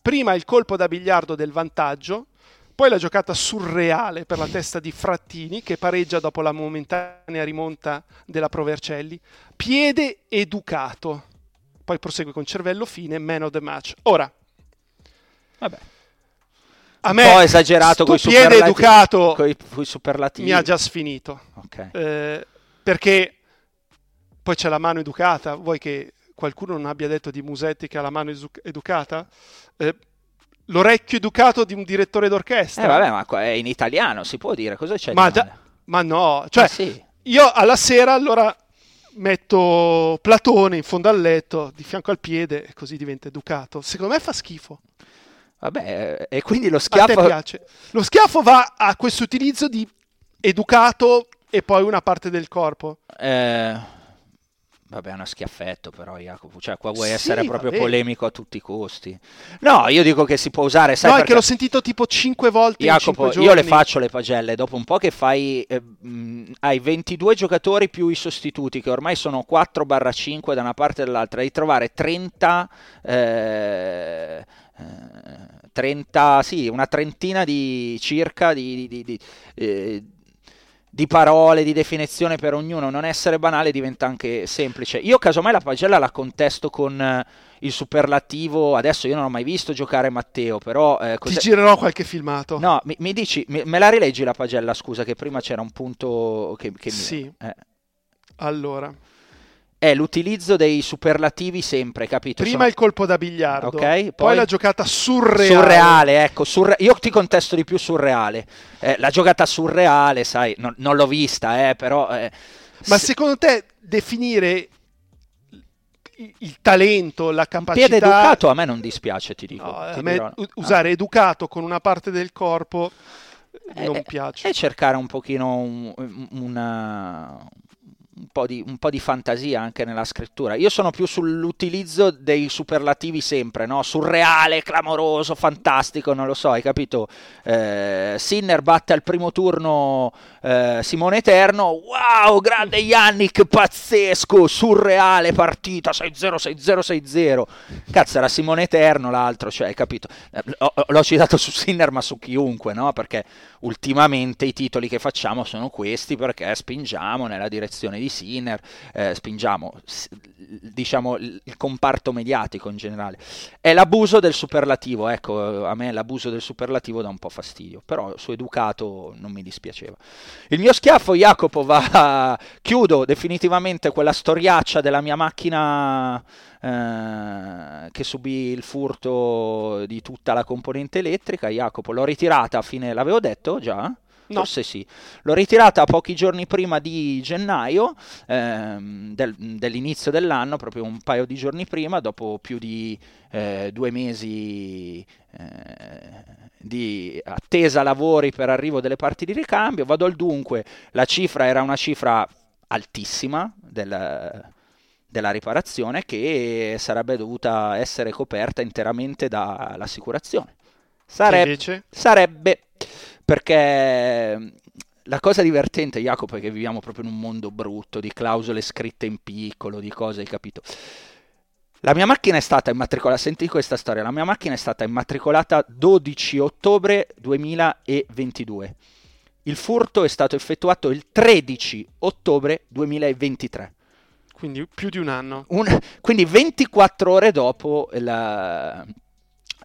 prima il colpo da biliardo del vantaggio, poi la giocata surreale per la testa di Frattini che pareggia dopo la momentanea rimonta della Provercelli, piede educato, poi prosegue con cervello fine, man of the match. Ora, vabbè. A me un po' esagerato con i piede educato coi, coi superlativi. Mi ha già sfinito. Okay. Eh, perché poi c'è la mano educata. Vuoi che qualcuno non abbia detto di Musetti che ha la mano educata? Eh, l'orecchio educato di un direttore d'orchestra. Eh vabbè, ma è in italiano, si può dire, cosa c'è ma, da, ma no, cioè ah, sì. io alla sera allora metto Platone in fondo al letto, di fianco al piede e così diventa educato. Secondo me fa schifo. Vabbè, e quindi lo schiaffo... A te piace. Lo schiaffo va a questo utilizzo di educato e poi una parte del corpo. Eh... Vabbè, è uno schiaffetto però, Jacopo. Cioè, qua vuoi sì, essere proprio polemico a tutti i costi. No, io dico che si può usare. Sai no, perché... è che l'ho sentito tipo 5 volte Jacopo, io le faccio le pagelle. Dopo un po' che fai. Eh, mh, hai 22 giocatori più i sostituti, che ormai sono 4-5 da una parte e dall'altra. Devi trovare 30. Eh, 30, sì, una trentina di circa di, di, di, eh, di, parole, di definizione per ognuno. Non essere banale diventa anche semplice. Io casomai la pagella la contesto con eh, il superlativo. Adesso io non ho mai visto giocare Matteo, però... Eh, Ti girerò qualche filmato. No, mi, mi dici, mi, me la rileggi la pagella, scusa, che prima c'era un punto che... che sì. Mi, eh. Allora è l'utilizzo dei superlativi sempre, capito? Prima Sono... il colpo da biliardo, okay, poi... poi... la giocata surreale. Surreale, ecco, surre... io ti contesto di più surreale. Eh, la giocata surreale, sai, non, non l'ho vista, eh, però... Eh, Ma se... secondo te definire il talento, la capacità... Piede educato a me non dispiace, ti dico. No, ti a me usare ah. educato con una parte del corpo non eh, piace. E cercare un pochino un, una, un po, di, un po' di fantasia anche nella scrittura. Io sono più sull'utilizzo dei superlativi sempre, no? Surreale, clamoroso, fantastico, non lo so, hai capito? Eh, Sinner batte al primo turno eh, Simone Eterno, wow, grande Yannick, pazzesco, surreale partita, 6-0, 6-0, 6-0. Cazzo, era Simone Eterno l'altro, cioè, hai capito? Eh, l'ho citato su Sinner, ma su chiunque, no? Perché ultimamente i titoli che facciamo sono questi perché spingiamo nella direzione di Sinner, eh, spingiamo diciamo il comparto mediatico in generale. È l'abuso del superlativo, ecco, a me l'abuso del superlativo dà un po' fastidio, però su educato non mi dispiaceva. Il mio schiaffo, Jacopo, va chiudo definitivamente quella storiaccia della mia macchina eh, che subì il furto di tutta la componente elettrica. Jacopo, l'ho ritirata a fine, l'avevo detto già? No. Forse sì. L'ho ritirata pochi giorni prima di gennaio, ehm, del, dell'inizio dell'anno, proprio un paio di giorni prima, dopo più di eh, due mesi eh, di attesa lavori per arrivo delle parti di ricambio. Vado al dunque, la cifra era una cifra altissima del, della riparazione che sarebbe dovuta essere coperta interamente dall'assicurazione. Sarebbe, sarebbe perché la cosa divertente, Jacopo, è che viviamo proprio in un mondo brutto di clausole scritte in piccolo, di cose, hai capito? La mia macchina è stata immatricolata, senti questa storia, la mia macchina è stata immatricolata 12 ottobre 2022. Il furto è stato effettuato il 13 ottobre 2023. Quindi più di un anno. Un, quindi 24 ore dopo la,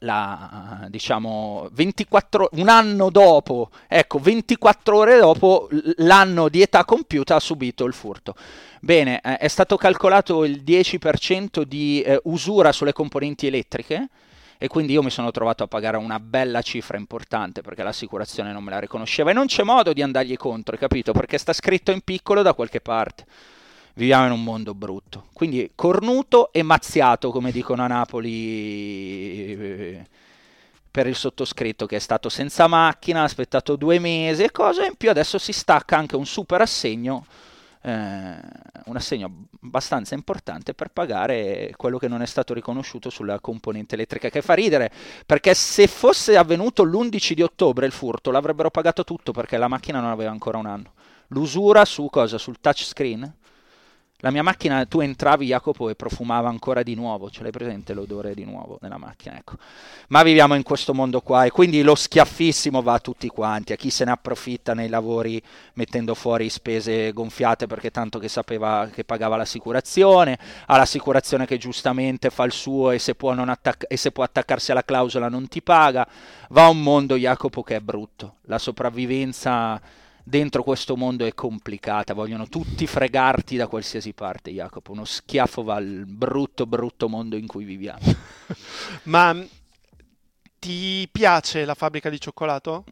la, diciamo 24, un anno dopo, ecco 24 ore dopo l'anno di età compiuta ha subito il furto. Bene, eh, è stato calcolato il 10% di eh, usura sulle componenti elettriche e quindi io mi sono trovato a pagare una bella cifra importante perché l'assicurazione non me la riconosceva e non c'è modo di andargli contro, capito? Perché sta scritto in piccolo da qualche parte viviamo in un mondo brutto. Quindi cornuto e mazziato, come dicono a Napoli, eh, per il sottoscritto che è stato senza macchina, ha aspettato due mesi e cose, in più adesso si stacca anche un super assegno eh, un assegno abbastanza importante per pagare quello che non è stato riconosciuto sulla componente elettrica, che fa ridere, perché se fosse avvenuto l'11 di ottobre il furto l'avrebbero pagato tutto perché la macchina non aveva ancora un anno. L'usura su cosa? Sul touchscreen? La mia macchina, tu entravi Jacopo e profumava ancora di nuovo, ce l'hai presente l'odore di nuovo nella macchina, ecco. Ma viviamo in questo mondo qua e quindi lo schiaffissimo va a tutti quanti, a chi se ne approfitta nei lavori mettendo fuori spese gonfiate perché tanto che sapeva che pagava l'assicurazione, all'assicurazione che giustamente fa il suo e se può, attacca- e se può attaccarsi alla clausola non ti paga, va un mondo Jacopo che è brutto, la sopravvivenza dentro questo mondo è complicata, vogliono tutti fregarti da qualsiasi parte, Jacopo. Uno schiaffo va al brutto, brutto mondo in cui viviamo. Ma ti piace la fabbrica di cioccolato?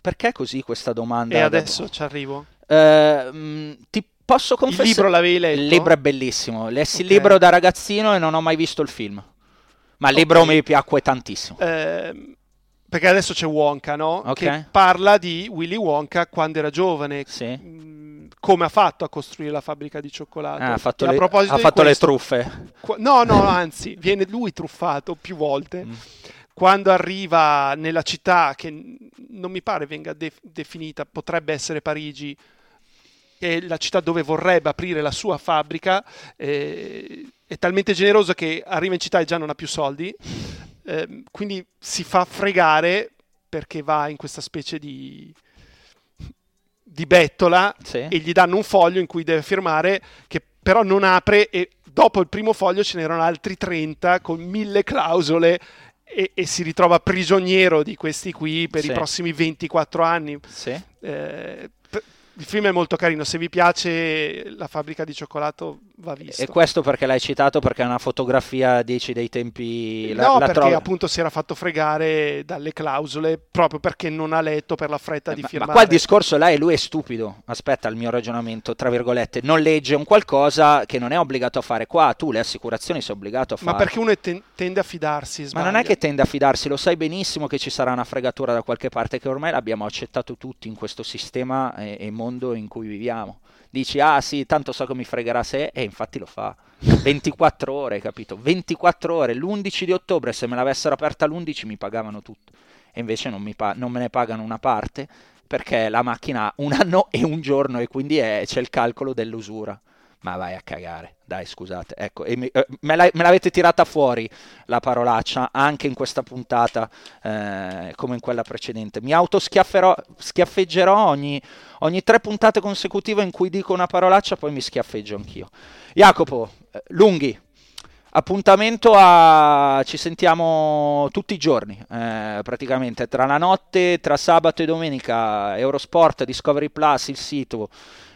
Perché così questa domanda? E adesso dopo? ci arrivo. Uh, ti posso confessare... Il libro l'avevi letto? Il libro è bellissimo. Lessi okay. il libro da ragazzino e non ho mai visto il film. Ma il okay. libro mi piacque tantissimo. Eh, perché adesso c'è Wonka, no? Okay. Che parla di Willy Wonka quando era giovane. Sì. Mm, come ha fatto a costruire la fabbrica di cioccolato? Ah, ha fatto, le, ha fatto questo, le, truffe. no, no, anzi, viene lui truffato più volte. Mm. Quando arriva nella città che non mi pare venga de- definita, potrebbe essere Parigi, è la città dove vorrebbe aprire la sua fabbrica, eh, è talmente generoso che arriva in città e già non ha più soldi Ehm, quindi si fa fregare perché va in questa specie di, di bettola sì. e gli danno un foglio in cui deve firmare che però non apre e dopo il primo foglio ce n'erano altri 30 con mille clausole e, e si ritrova prigioniero di questi qui per sì. i prossimi 24 anni. Sì. Eh, il film è molto carino, se vi piace la fabbrica di cioccolato va visto. E questo perché l'hai citato? Perché è una fotografia, dici, dei tempi... La, no, la perché trovi... appunto si era fatto fregare dalle clausole proprio perché non ha letto per la fretta eh, di ma, firmare. Ma qua il discorso là è lui è stupido. Aspetta il mio ragionamento, tra virgolette. Non legge un qualcosa che non è obbligato a fare qua. Tu le assicurazioni sei obbligato a fare. Ma perché uno ten- tende a fidarsi, sbaglia. Ma non è che tende a fidarsi, lo sai benissimo che ci sarà una fregatura da qualche parte che ormai l'abbiamo accettato tutti in questo sistema e, e mondo in cui viviamo. Dici, ah sì, tanto so che mi fregherà se, e infatti lo fa. 24 ore, capito? 24 ore, l'11 di ottobre, se me l'avessero aperta l'11 mi pagavano tutto. E invece non, pa- non me ne pagano una parte perché la macchina ha un anno e un giorno e quindi è, c'è il calcolo dell'usura ma vai a cagare. Dai, scusate, ecco, mi, eh, me, la, me, l'avete tirata fuori la parolaccia anche in questa puntata, eh, come in quella precedente. Mi autoschiaffeggerò ogni, ogni tre puntate consecutive in cui dico una parolaccia, poi mi schiaffeggio anch'io. Jacopo, eh, lunghi. Appuntamento a... ci sentiamo tutti i giorni, eh, praticamente tra la notte, tra sabato e domenica, Eurosport, Discovery Plus, il sito,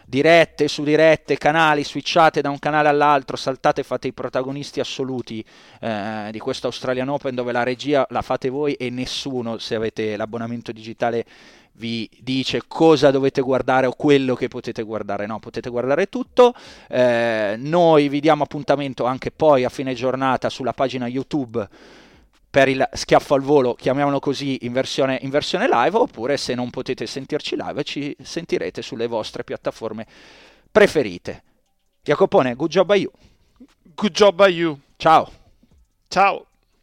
dirette su dirette, canali, switchate da un canale all'altro, saltate fate i protagonisti assoluti eh, di questo Australian Open dove la regia la fate voi e nessuno, se avete l'abbonamento digitale, vi dice cosa dovete guardare o quello che potete guardare. No, potete guardare tutto. Eh, noi vi diamo appuntamento anche poi a fine giornata sulla pagina YouTube per il schiaffo al volo, chiamiamolo così, in versione, in versione live, oppure se non potete sentirci live ci sentirete sulle vostre piattaforme preferite. Jacopone, good job a you. Good job a you. Ciao. Ciao.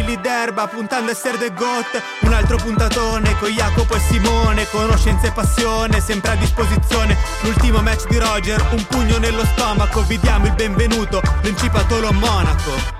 fili d'erba puntando a essere the got Un altro puntatone con Jacopo e Simone. Conoscenza e passione sempre a disposizione. L'ultimo match di Roger, un pugno nello stomaco. Vi diamo il benvenuto, Principatolo Monaco